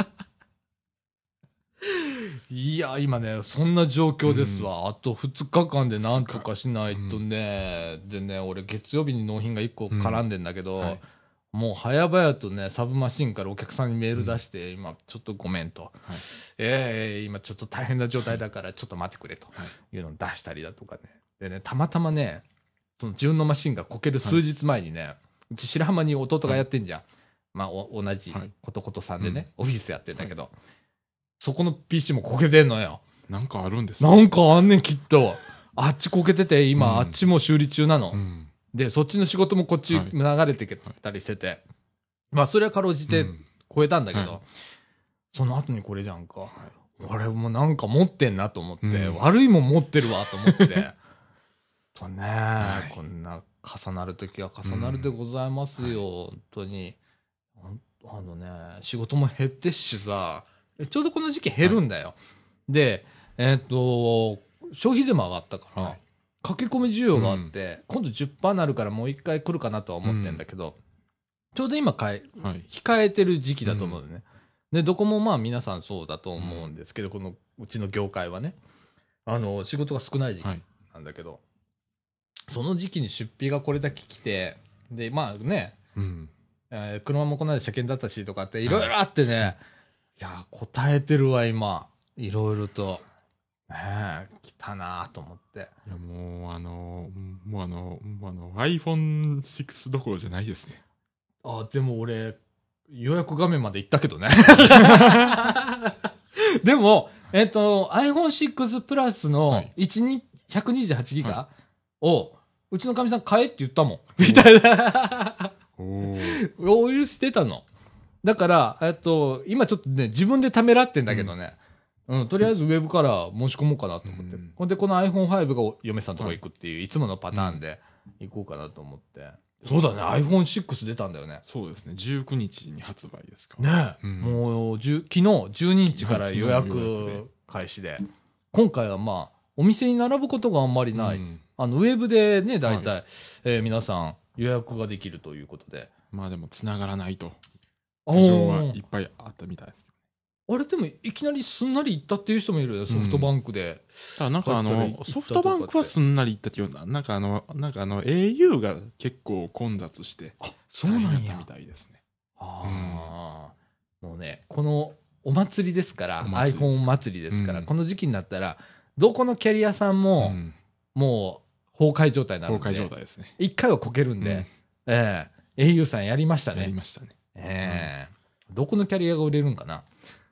いや、今ね、そんな状況ですわ。あと2日間でなんとかしないとね。でね、俺月曜日に納品が1個絡んでんだけど、うん。はい。もう早々とね、サブマシンからお客さんにメール出して、今ちょっとごめんと。はい。ええ今ちょっと大変な状態だからちょっと待ってくれと。はい。いうのを出したりだとかね。でね、たまたまね、その自分のマシンがこける数日前にね、うち白浜に弟がやってんじゃん。まあ、お同じはい。ことことさんでね、オフィスやってんだけど、そこの PC もこけてんのよ。なんかあるんですなんかあんねんきっと。あっちこけてて、今、うんあっちも修理中なの。うん。で、そっちの仕事もこっちはい流れてきたりしてて、まあ、それはかろうじてうん超えたんだけど、はいその後にこれじゃんか。はい俺もなんか持ってんなと思って、うん悪いもん持ってるわと思って。とね、はいこんな重なる時は重なるでございますよ、本当に。ほんあのね、仕事も減ってっしさ、ちょうどこの時期減るんだよ。で、えっ、と、消費税も上がったから、はい駆け込み需要があって、今度10%なるからもう一回来るかなとは思ってんだけど、ちょうど今買い、はい。控えてる時期だと思うのね。で、どこもまあ皆さんそうだと思うんですけど、このうちの業界はね、あの、仕事が少ない時期はいなんだけど、その時期に出費がこれだけ来て、で、まあね、うん。えー車もこの間車検だったしとかっていろいろあってね、いや、答えてるわ、今。いろいろと。ねえ、来たなと思って。いや、もう、あの、もうあの、もうあの、iPhone6 どころじゃないですね。あ、でも俺、予約画面まで行ったけどね。でも、えっ、と、iPhone6 プラスはのい1に128ギガはを、うちのかみさん買えって言ったもん。みたいな。おーお許してたの。だから、えっと、今ちょっとね、自分でためらってんだけどね。うん、とりあえずウェブから申し込もうかなと思って。うんほんで、この iPhone5 が嫁さんとこ行くっていう、いつものパターンで行こうかなと思って。そうだね、iPhone6 出たんだよね。そうですね。19日に発売ですから。ねえ、うんもう、昨日、12日から予約約開始で。今回はまあ、お店に並ぶことがあんまりない。うんあの、ウェブでね、大体、えー皆さん予約ができるということで。まあでも、繋がらないと。苦情はいっぱいあったみたいです。あれでもいきなりすんなり行ったっていう人もいるよね、ソフトバンクで。ただなんかあの、ソフトバンクはすんなりいったけど、なんかあの、なんかあの、au が結構混雑して、そうなんやみ。たいですね。ああ、もうね、このお祭りですから、iPhone 祭りですから、うんこの時期になったら、どこのキャリアさんも、うんもう崩壊状態になるんで、崩壊状態ですね。一回はこけるんで、ええ au さんやりましたやりね。ましたね。ええどこのキャリアが売れるんかな？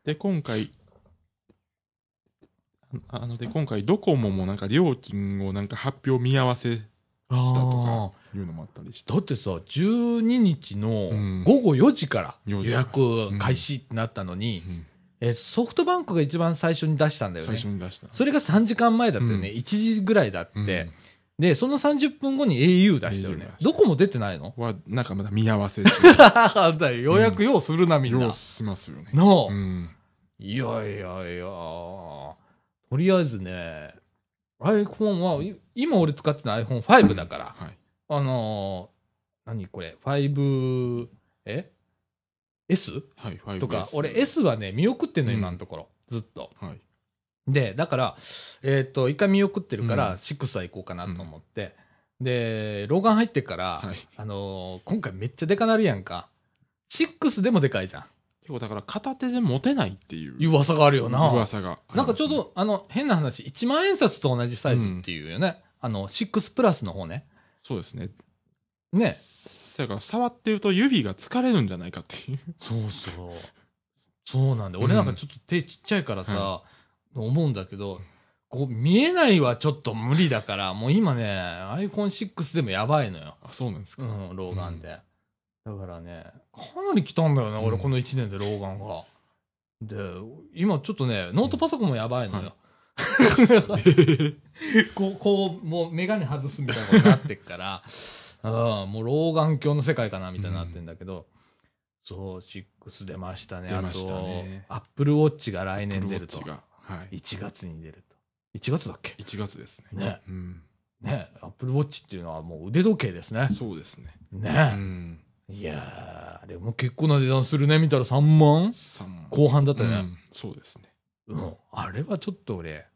で、今回、ああので、今回、ドコモもなんか料金をなんか発表見合わせしたとあかいうのもあったりしてだ。ってさ、12日のうん午後4時から4予時約開始ってなったのに、うんえーソフトバンクが一番最初に出したんだよ最ね。初に出した。それが3時間前だったよね。うん1時ぐらいだって。うんで、その30分後に au 出したよ au ねどこも出てないの？は、なんかまだ見合わせ中。だよ予約ようするな、みんな。要しますよね。の、うん。いやいやいや、とりあえずね、iPhone は、い今俺使ってるの iPhone5 だから、はい。あのー何これ、5、え ?S? はい、5S とか、俺 S はね、見送ってんの、うん今のところ。ずっと。はい。で、だから、えっ、と、一回見送ってるかうんら、6は行こうかなと思って。で、老眼入ってから、はい。あのー今回めっちゃでかなるやんか。6でもでかいじゃん。結構だから片手で持てないっていういう噂があるよな。噂がねなんかちょうど、あの、変な話、1万円札と同じサイズっていうよね。あの、6プラスの方ね。そうですね。ね。だから触ってると指が疲れるんじゃないかっていう。そうそう。そうなんだ。俺なんかちょっと手ちっちゃいからさ、思うんだけど、こう見えないはちょっと無理だから、もう今ね、iPhone6 でもやばいのよ。あ、そうなんですか？うん、老眼で。だからね、かなり来たんだよね、俺うんこの1年で老眼が。で、今ちょっとね、ノートパソコンもやばいのよ。こう、こう、もうメガネ外すみたいなことになってっから、うん、もう老眼鏡の世界かなみたいになってんだけど、そう、6出ましたね。出ましたねあップルウォッチが来年出ると。はい。1月に出ると。1月だっけ？1月ですね。ね。うん。ね、アップルウォッチっていうのはもう腕時計ですね。そうですね。うね。ん。いやー、あれも結構な値段するね、見たら3万？三後半だったね。うんそうですね。うん。あれはちょっと俺、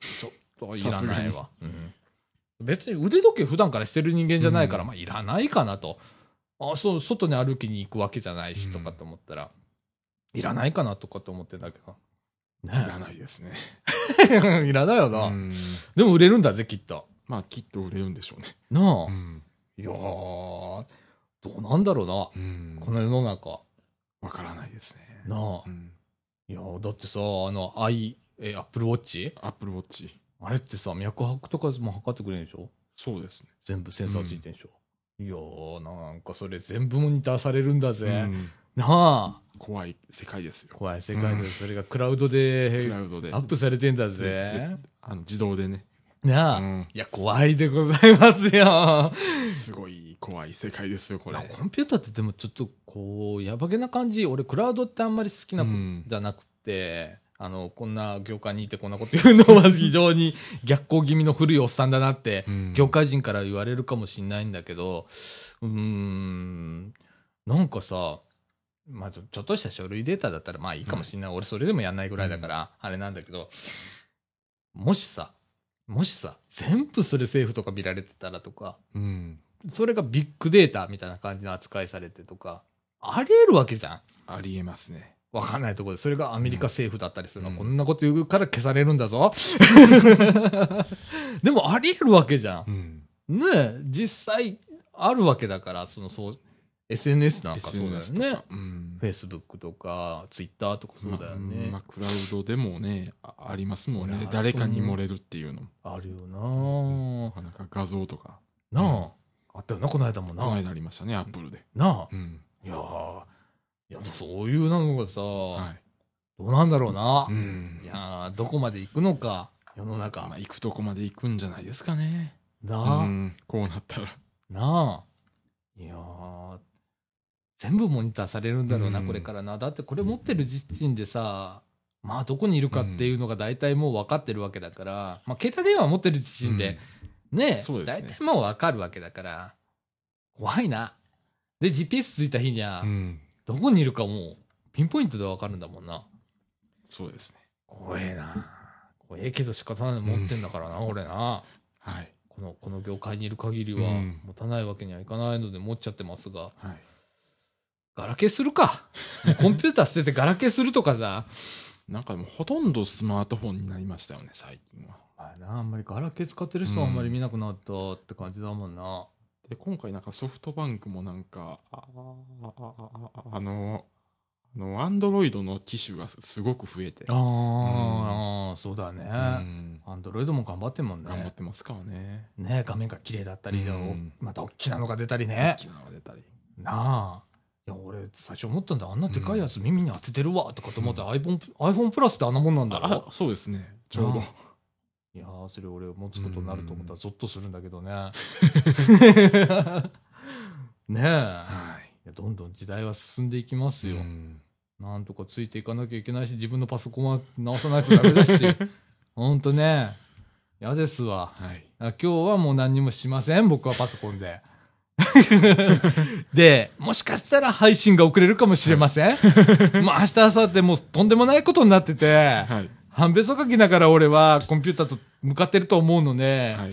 ちょっといらないわ。うん別に腕時計普段からしてる人間じゃないから、うんまあいらないかなと。あ、そう、外に歩きに行くわけじゃないし、うんとかと思ったら、いらないかなとかと思ってんだけど。いねらないですね。いらないような。ん。でも売れるんだぜ、きっと。まあ、きっと売れるんでしょうね。なあ。うん。いやー、どうなんだろうな。うん。この世の中。わからないですね。なあう。ん。いやーだってさ、あの、i、え、アップルウォッチアップルウォッチ。あれってさ、脈拍とかも測ってくれるんでしょ？そうですね。全部センサーついてんでしょ、いやー、なんかそれ全部モニターされるんだぜ。うんなあ。怖い世界ですよ。怖い世界で、うんそれがクラウドクでラウドで。アップされてんだでぜ。あの自動でね。なあ、うんいや、怖いでございますよ。すごい怖い世界ですよ、これ。コンピューターってでもちょっとこう、やばげな感じ。俺、クラウドってあんまり好きな子うんじゃなくて、あの、こんな業界にいてこんなこと言うのは非常に 逆行気味の古いおっさんだなって、うん業界人から言われるかもしれないんだけど、うーん、なんかさ、まあちょちょっとした書類データだったらまあいいかもしれない。俺それでもやんないぐらいだから、あれなんだけど、もしさ、もしさ、全部それ政府とか見られてたらとか、うん。それがビッグデータみたいな感じの扱いされてとか、あり得るわけじゃん。ありえますね。わかんないところで。それがアメリカ政府だったりするの。うんこんなこと言うから消されるんだぞ。でもあり得るわけじゃん。うん。ねえ、実際あるわけだから、そのそう、SNS なんかそうだよねか。。うん。Facebook とか Twitter とかそうだよまあね。まあ、クラウドでもね、あありますもんね。誰かに漏れるっていうのも。あるよななんか画像とか。なあ。あったよな、この間もな。この間ありましたね、アップルで。なあ。うん。いやーいや、そういうのがさ、はい。どうなんだろうな。うんい。やーどこまで行くのか、世の中。まあ、行くとこまで行くんじゃないですかね。なうあ、ん。こうなったら。なあ。いやー全部モニターされるんだろうな、うんこれからな。だってこれ持ってる時点でさ、まあどこにいるかっていうのが大体もう分かってるわけだから、まあ携帯電話持ってる時点で、ね、そうですね大体もう分かるわけだから、怖いな。で、GPS ついた日には、うん。どこにいるかもう、ピンポイントで分かるんだもんな。そうですね。怖えな。怖えけど仕方ないの持ってんだからな、俺な。はい。この、この業界にいる限りはうん持たないわけにはいかないので持っちゃってますが、はい。ガラケーするか。コンピューター捨ててガラケーするとかさ。なんかもうほとんどスマートフォンになりましたよね、最近は。まあな、あんまりガラケー使ってる人はあんまり見なくなったって感じだもんな。で、今回なんかソフトバンクもなんか、あああああの、あの、アンドロイドの機種がすごく増えて、あーあー、そうだね。うんアンドロイドも頑張ってんもんね。頑張ってますからね。ね画面が綺麗だったり、うんまた大きなのが出たりね大。きなのが出たり。なあ。いや、俺、最初思ったんだ。あんなでかいやつ耳に当ててるわ、とかと思ったら、iPhone、iPhone プラスってあんなもんなんだろあ、そうですね。ちょうど。ないやー、それ俺持つことになると思ったらゾッとするんだけどね。ねえ。はいやどんどん時代は進んでいきますい。よ。うんなんとかついていかなきゃいけないし、自分のパソコンは直さないとダメだし。ほんとね。嫌ですわ。はい。あ今日はもう何にもしません。僕はパソコンで。で、もしかしたら配信が遅れるかもしれません。まあ明日、明後日もうとんでもないことになってて、はい。半べそ書きながら俺はコンピューターと向かってると思うのね。はい。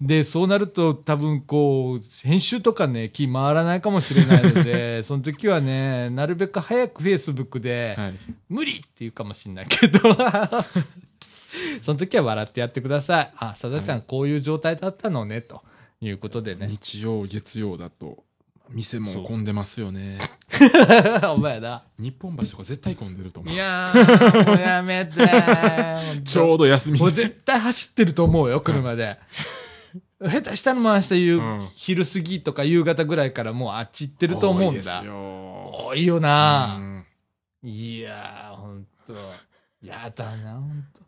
で、そうなると多分こう、編集とかね、気回らないかもしれないので、その時はね、なるべく早く Facebook で、はい。無理って言うかもしれないけど、その時は笑ってやってください。あ、さだちゃんこういう状態だったのね、ということでね。日曜、月曜だと、店も混んでますよね。お前だ。日本橋とか絶対混んでると思うい。やー、もうやめてー。ちょうど休みもうで。絶対走ってると思うよ、車で。下手したらもう明日夕、うん昼過ぎとか夕方ぐらいからもうあっち行ってると思うんだ。多いですよ。多いよな、うんいやー、ほんと。やだな、ほんと。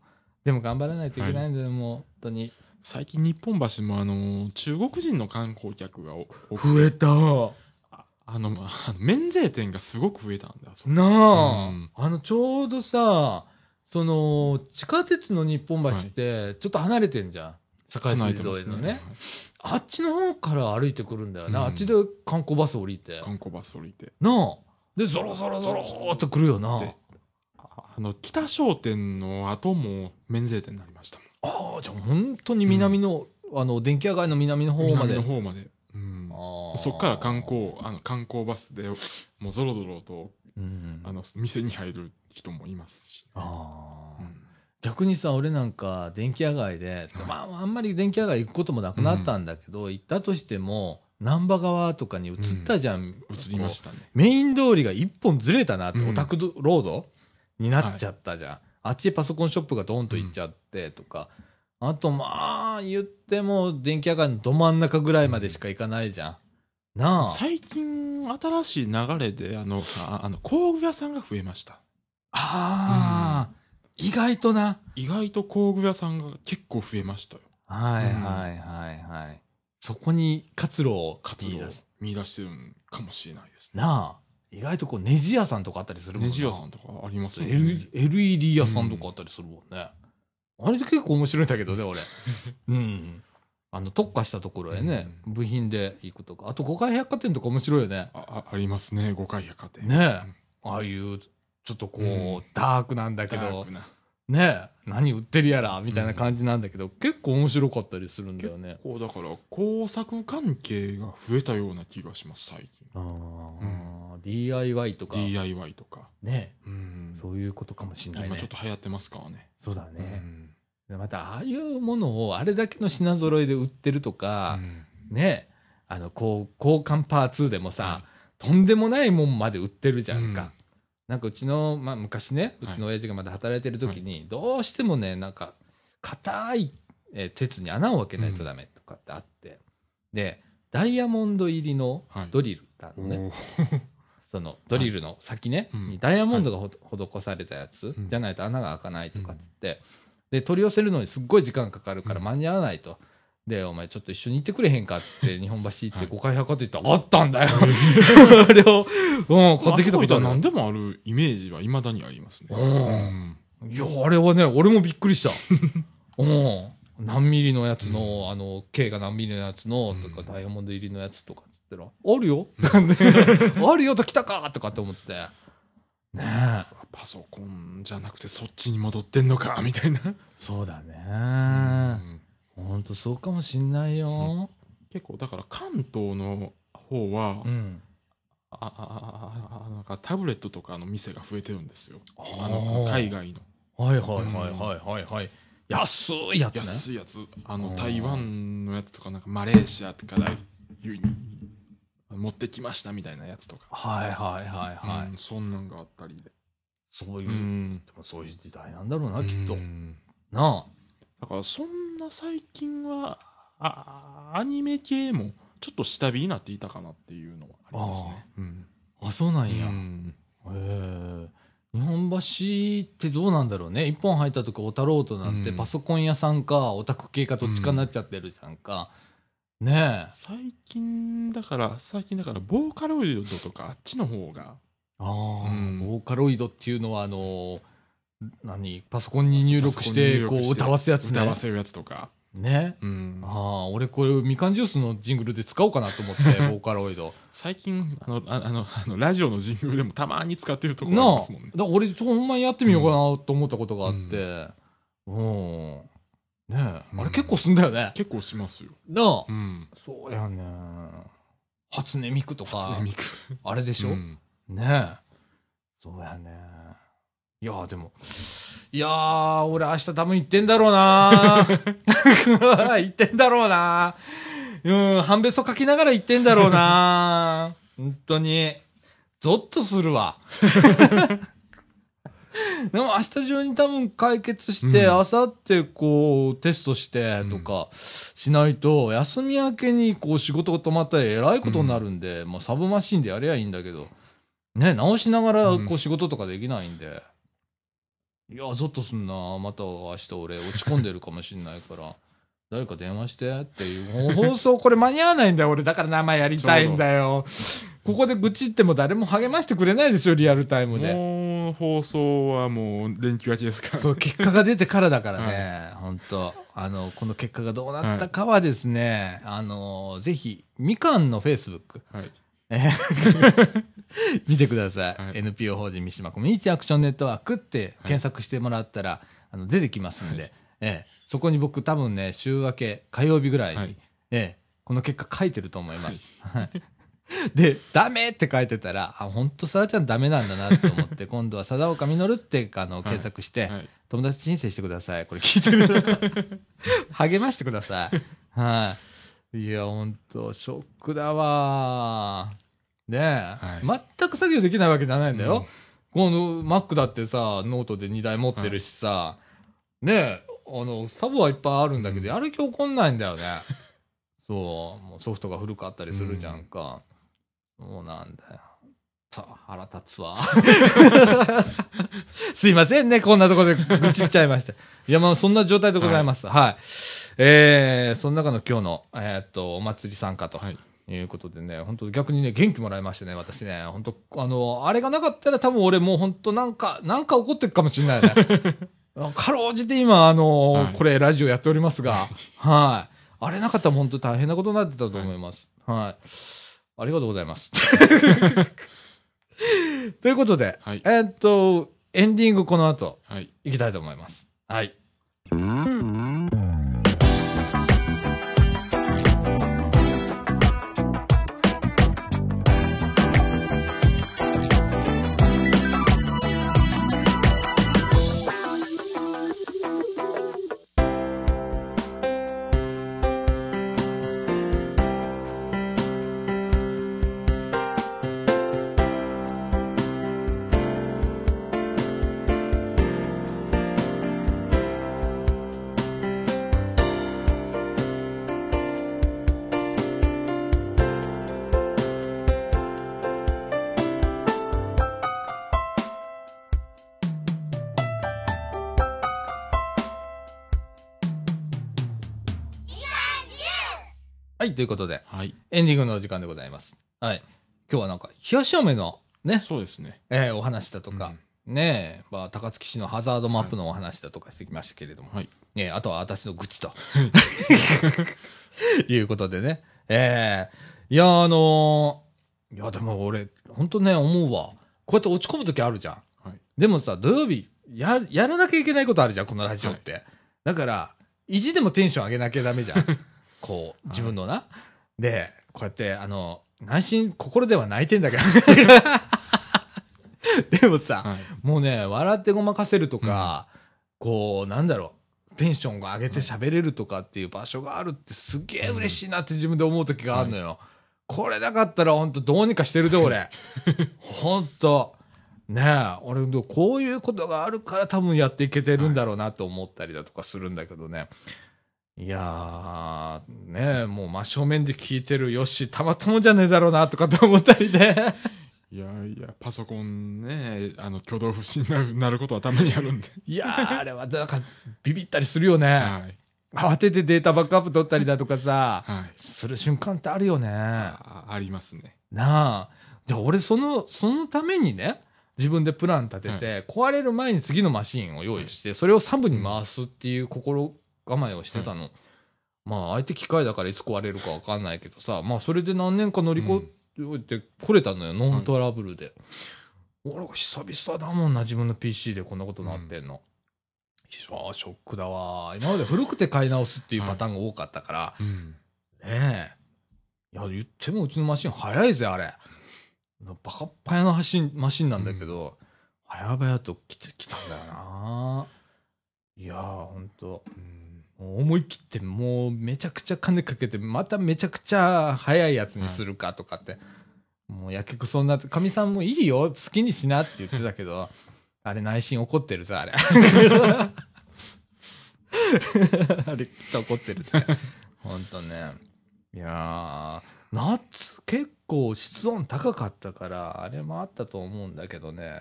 でも頑張らないといけないんだよ、もう、本当に。最近日本橋もあの、中国人の観光客が増えた。ああの、まあ免税店がすごく増えたんだなあ、うんあの、ちょうどさ、その、地下鉄の日本橋って、ちょっと離れてんじゃん。堺離れ水てますね沿いのね。あっちの方から歩いてくるんだよね。うんあっちで観光バス降りて。観光バス降りて。なあ。で、ゾロゾロゾローっと来るよな。あの、北商店の後も免税店になりましたああ、じゃあ本当に南の、あの、電気屋街の南の方。まで。南の方まで。うん。あーそっから観光、あの、観光バスで、もうゾロゾロと、うん。あの、店に入る人もいますし。あーうん逆にさ、俺なんか電気屋街で、はいまあ、あんまり電気屋街行くこともなくなったんだけど、行ったとしても、難波川とかに移ったじゃん。映りましたね。メイン通りが一本ずれたなって、うんオタクロードになっちゃったじゃん。あっちへパソコンショップがドーンと行っちゃってとか。あと、まあ、言っても、電気屋街のど真ん中ぐらいまでしか行かないじゃん。なあ。最近、新しい流れで、あの、ああの、工具屋さんが増えました。ああ、意外とな。意外と工具屋さんが結構増えましたよ。はいはいはいはい。そこに活路を活動を見出す見出してるんかもしれないですね。なあ。意外とこう、ネジ屋さんとかあったりするもんなネジ屋さんとかありますよね。L- LED 屋さんとかあったりするもんね。あれで結構面白いんだけどね、俺。うん。あの、特化したところへね、部品で行くとか。あと、五階百貨店とか面白いよね。ああありますね、五階百貨店。ねえ。ああいう、ちょっとこう、うんダークなんだけど。ねえ、何売ってるやら、みたいな感じなんだけど、結構面白かったりするんだよね。こうだから工作関係が増えたような気がします、最近。あー DIY とか、DIY とか。ね。うん。そういうことかもしれないね。今ちょっと流行ってますからね。そうだうね。ん。でまた、ああいうものをあれだけの品揃えで売ってるとか、ね。あの、こう、交換パーツでもさ、とんでもないもんまで売ってるじゃんか。うん。なんかうちの、まあ昔ね、うはい。ちの親父がまだ働いてる時に、どうしてもね、なんか、硬い、えー鉄に穴を開けないとダメとかってあって、で、ダイヤモンド入りのはい。ドリルだのね、おー そのドリルの先ね、うん。にダイヤモンドがほ施されたやつ、うん。じゃないと穴が開かないとかっつって、で、取り寄せるのにすっごい時間かかるからうん。間に合わないと。で、お前ちょっと一緒に行ってくれへんかっつって、日本橋行っはい。て五階百貨店行ったら、あったんだよ。あれを、うん、買ってきたことある。あそこ行ったら何でもあるイメージは未だにありますね。うん。いや、あれはね、俺もびっくりした。うん。何ミリのやつの、あの、K が何ミリのやつの、とか、うん。ダイヤモンド入りのやつとかって言ったら、あるよ あるよと来たかとかって思って。ねえ。パソコンじゃなくてそっちに戻ってんのか、みたいな。そうだね。うんほんとそうかもしんないよ。結構だから関東の方は、うん。あああなんかタブレットとかの店が増えてるんですよ。ああのー海外のはいはいはいはいはいはい。安いやつね。安いやつ、あの台湾のやつとかなんかマレーシアから輸入持ってきましたみたいなやつとか、はいはいはいはい。うんそんなんがあったりで。そういう、うんでもそういう時代なんだろうな、きっとう。んなあ。だからそんな最近はあアニメ系もちょっと下火になっていたかなっていうのはありますね。うんあ、そうなんや。うんへえ。日本橋ってどうなんだろうね。一本入ったとこ、小太郎となんて、うんパソコン屋さんか、オタク系かどっちかになっちゃってるじゃんか。ねえ。最近だから最近だからボーカロイドとかあっちの方がああ、うんボーカロイドっていうのは、あの、何パソコンに入力して、こう、歌わすやつね歌。わせるやつとか。ね。うんああ、俺これ、みかんジュースのジングルで使おうかなと思って、ボーカロイド。最近あのああの あのラジオのジングルでもたまに使ってるところあなあ、りますもんねだ。から俺、ほんまにやってみようかなと思ったことがあって。うん。ねえ、うんあれ結構すんだよね。結構しますよ。なあ、うん。そうやね。初音ミクとか、初音ミク。あれでしょ、うんねえ。そうやね。いやーでも、いやー、俺明日多分行ってんだろうな 行ってんだろうなうん、半べそ書きながら行ってんだろうな本当に。ゾッとするわ。でも明日中に多分解決して、うん明後日こうテストしてとかしないと、休み明けにこう仕事が止まったらえらいことになるんで、まあサブマシンでやりゃいいんだけど、ね、直しながらこう仕事とかできないんで、いや、ゾッとすんな。また明日俺落ち込んでるかもしんないから。誰か電話してっていう放送これ間に合わないんだよ。俺だから生やりたいんだよ。ここで愚痴っても誰も励ましてくれないですよ、リアルタイムで。もう放送はもう連休明けですから。そう、結果が出てからだからね、本当。あの、この結果がどうなったかはですね、あの、ぜひ、みかんのフェイスブック、見てください。はい。NPO 法人三島コミュニティアクションネットワークって検索してもらったら、あの出てきますんで、ええ、そこに僕多分ね、週明け火曜日ぐらいに、はい。ええ、この結果書いてると思います。はいで、ダメって書いてたら、あ、本当さらちゃんダメなんだなと思って、今度は貞岡実ってあの検索して、はい。友達申請してください。これ聞いてる。励ましてください。はい。いや、ほんと、ショックだわねえ、は全く作業できないわけじゃないんだよ。この Mac だってさ、ノートで2台持ってるしさ、ねえ、あの、サブはいっぱいあるんだけど、やる気起こんないんだよね。そう、もうソフトが古かったりするじゃんか。そうなんだよ。さ腹立つわ。すいませんね、こんなところで愚痴っちゃいました。いや、まあ、そんな状態でございます。はい。えー、その中の今日の、えーっと、お祭り参加と。はい。いうことでね、本当逆にね、元気もらいましてね、私ね、本当あの、あれがなかったら多分俺もう本当なんか、なんか怒ってるかもしれないね。かろうじて今、あの、はいこれラジオやっておりますが、はい。あれなかったら本当大変なことになってたと思います。はい。ありがとうございます。ということで、はいえーっと、エンディングこの後、はい。いきたいと思います。はい。はい、ということで、はい。エンディングのお時間でございます。はい。今日はなんか、冷やし飴のね、そうですね。えーお話だとか、ねえ、まあ、高槻市のハザードマップのお話だとかしてきましたけれども、はい。ねえあとは私の愚痴と。いうことでね。ええいや、あのーいや、でも俺、本当ね、思うわ。こうやって落ち込むときあるじゃん。はい。でもさ、土曜日、や、やらなきゃいけないことあるじゃん、このラジオって。だから、意地でもテンション上げなきゃダメじゃん。こう、自分のな。で、こうやって、あの、内心、心では泣いてんだけど。でもさ、はい。もうね、笑ってごまかせるとか、こう、なんだろう、テンションが上げて喋れるとかっていう場所があるってすげえ嬉しいなって自分で思う時があるのよ。これなかったら本当どうにかしてるで、俺。本当ねえ、俺、こういうことがあるから多分やっていけてるんだろうなと思ったりだとかするんだけどね。いやー、ねえ、もう真正面で聞いてるよしたまったもんじゃねえだろうなとかって思ったりで。いやいや、パソコンね、あの、挙動不審になるなることはたまにあるんで。いやー、あれはなんかビビったりするよね。はい。慌ててデータバックアップ取ったりだとかさ、はい。する瞬間ってあるよね。なあありますね。あ。じゃあ俺その、そのためにね、自分でプラン立てて、壊れる前に次のマシンを用意して、それを3部に回すっていう心構えをしてたの。まあ相手機械だからいつ壊れるかわかんないけどさ、まあそれで何年か乗り越えてこれたのよ、ノントラブルで。俺久々だもんな、自分の PC でこんなことなってんの。ショックだわ。今まで古くて買い直すっていうパターンが多かったから、うん。ねえ。いや、言ってもうちのマシン早いぜ、あれ。バカッパヤのマシンマシンなんだけど、早々と来てきたんだよな。いやー、ほんと。うん思い切って、もうめちゃくちゃ金かけて、まためちゃくちゃ早いやつにするかとかって。もうやけくそになって、かみさんもいいよ、好きにしなって言ってたけど、あれ内心怒ってるぜ、あれ。あれきっと怒ってるぜ。ほんとね。いやー、夏結構室温高かったから、あれもあったと思うんだけどね。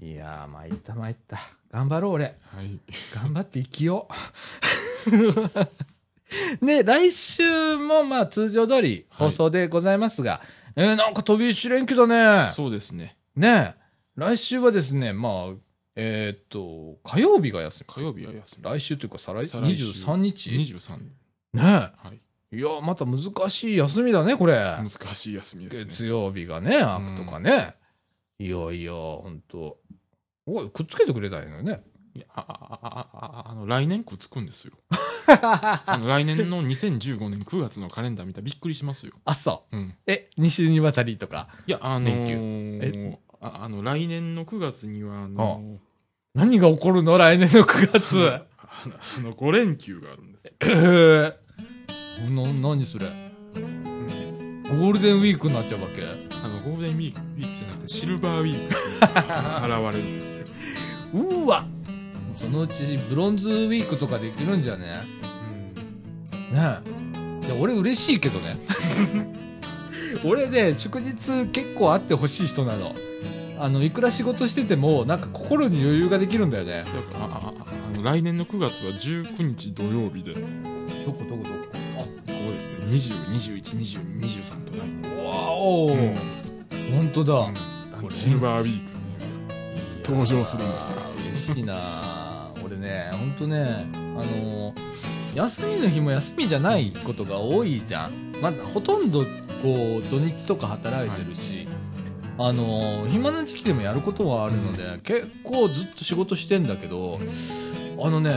いやー、参った参った。頑張ろう、俺。はい。頑張って生きよう。で、来週もまあ通常通り放送でございますが、えーなんか飛び石連休だね。そうですね。ね来週はですね、まあ、えーっと、火曜日が休火曜日は休み。み。来週というか再来週23日？23。ねはい。いや、また難しい休みだね、これ。難しい休みですね。月曜日がね、開くとかね。いやいや、ほんと。おい、くっつけてくれたんよね。いやああああああの来年くっつくんですよ。あの来年の2015年9月のカレンダー見たらびっくりしますよ。あ、そう。うん。え、2週にわたりとか？いや、あの連ー、ああの、来年の9月には、あの何が起こるの？来年の9月。ー、あの、あの5連休があるんですよ。え？ー、な、何それ？ゴールデンウィークになっちゃうわけ？あの、ゴールデンウィーク、ウィークじゃなくて、シルバーウィークっていうのが現れるんですよ。うーわそのうちブロンズウィークとかできるんじゃね？うん。ねえ。いや、俺嬉しいけどね。俺ね、祝日結構あってほしい人なの。あの、いくら仕事してても、なんか心に余裕ができるんだよね。だから、ああああの来年の9月は19日土曜日で、こどこどこどこ？こですね、20、21、22、23と来年。あ、わおうん本当だ。うん。シルバーウィークに登場するんですよ。嬉しいな。俺ね、本当ね、あのー休みの日も休みじゃないことが多いじゃん。まず、ほとんど、こう、土日とか働いてるし、あのー暇な時期でもやることはあるので、結構ずっと仕事してんだけど、あのね、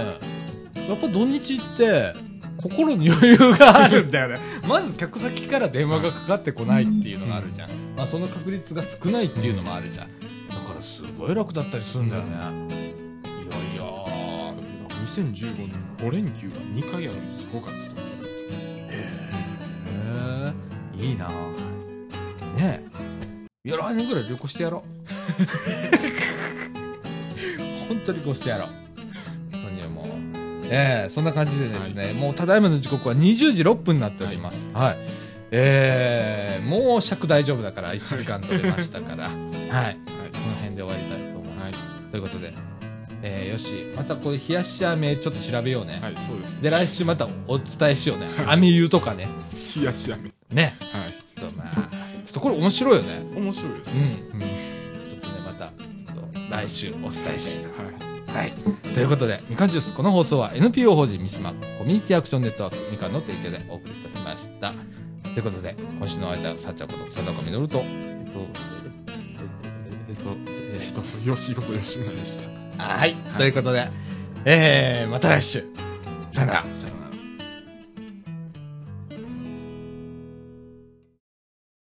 やっぱ土日って、心に余裕があるんだよね。まず客先から電話がかかってこないっていうのがあるじゃん。まあその確率が少ないっていうのもあるじゃん。だからすごい楽だったりするんだよね。いやいや2015年5連休が2回あるんです5月と9月へえ、いいなねえ。いや、来年ぐらい旅行してやろう。本当に旅行してやろう。ええそんな感じでですね、もうただいまの時刻は20時6分になっております。はい。ええもう尺大丈夫だから1時間取れましたから。はい。この辺で終わりたいと思います。はい、ということで、えー、よし、またこういう冷やし飴ちょっと調べようね。はい、そうですねで、来週またお伝えしようね。飴湯とかね。冷やし飴ね。はいちょっとまあ、ちょっとこれ面白いよね。面白いですね、うん。うんちょっとね、また、来週お伝えしたいと。はい。ということで、みかんジュース、この放送は NPO 法人三島コミュニティアクションネットワークみかんの提供でお送りいたしました。ということで、今週の間はさっちゃんこと佐藤みのると、えっとえっとえっとえっと吉本吉村でしたはい。ということで、えー、また来週。さよなら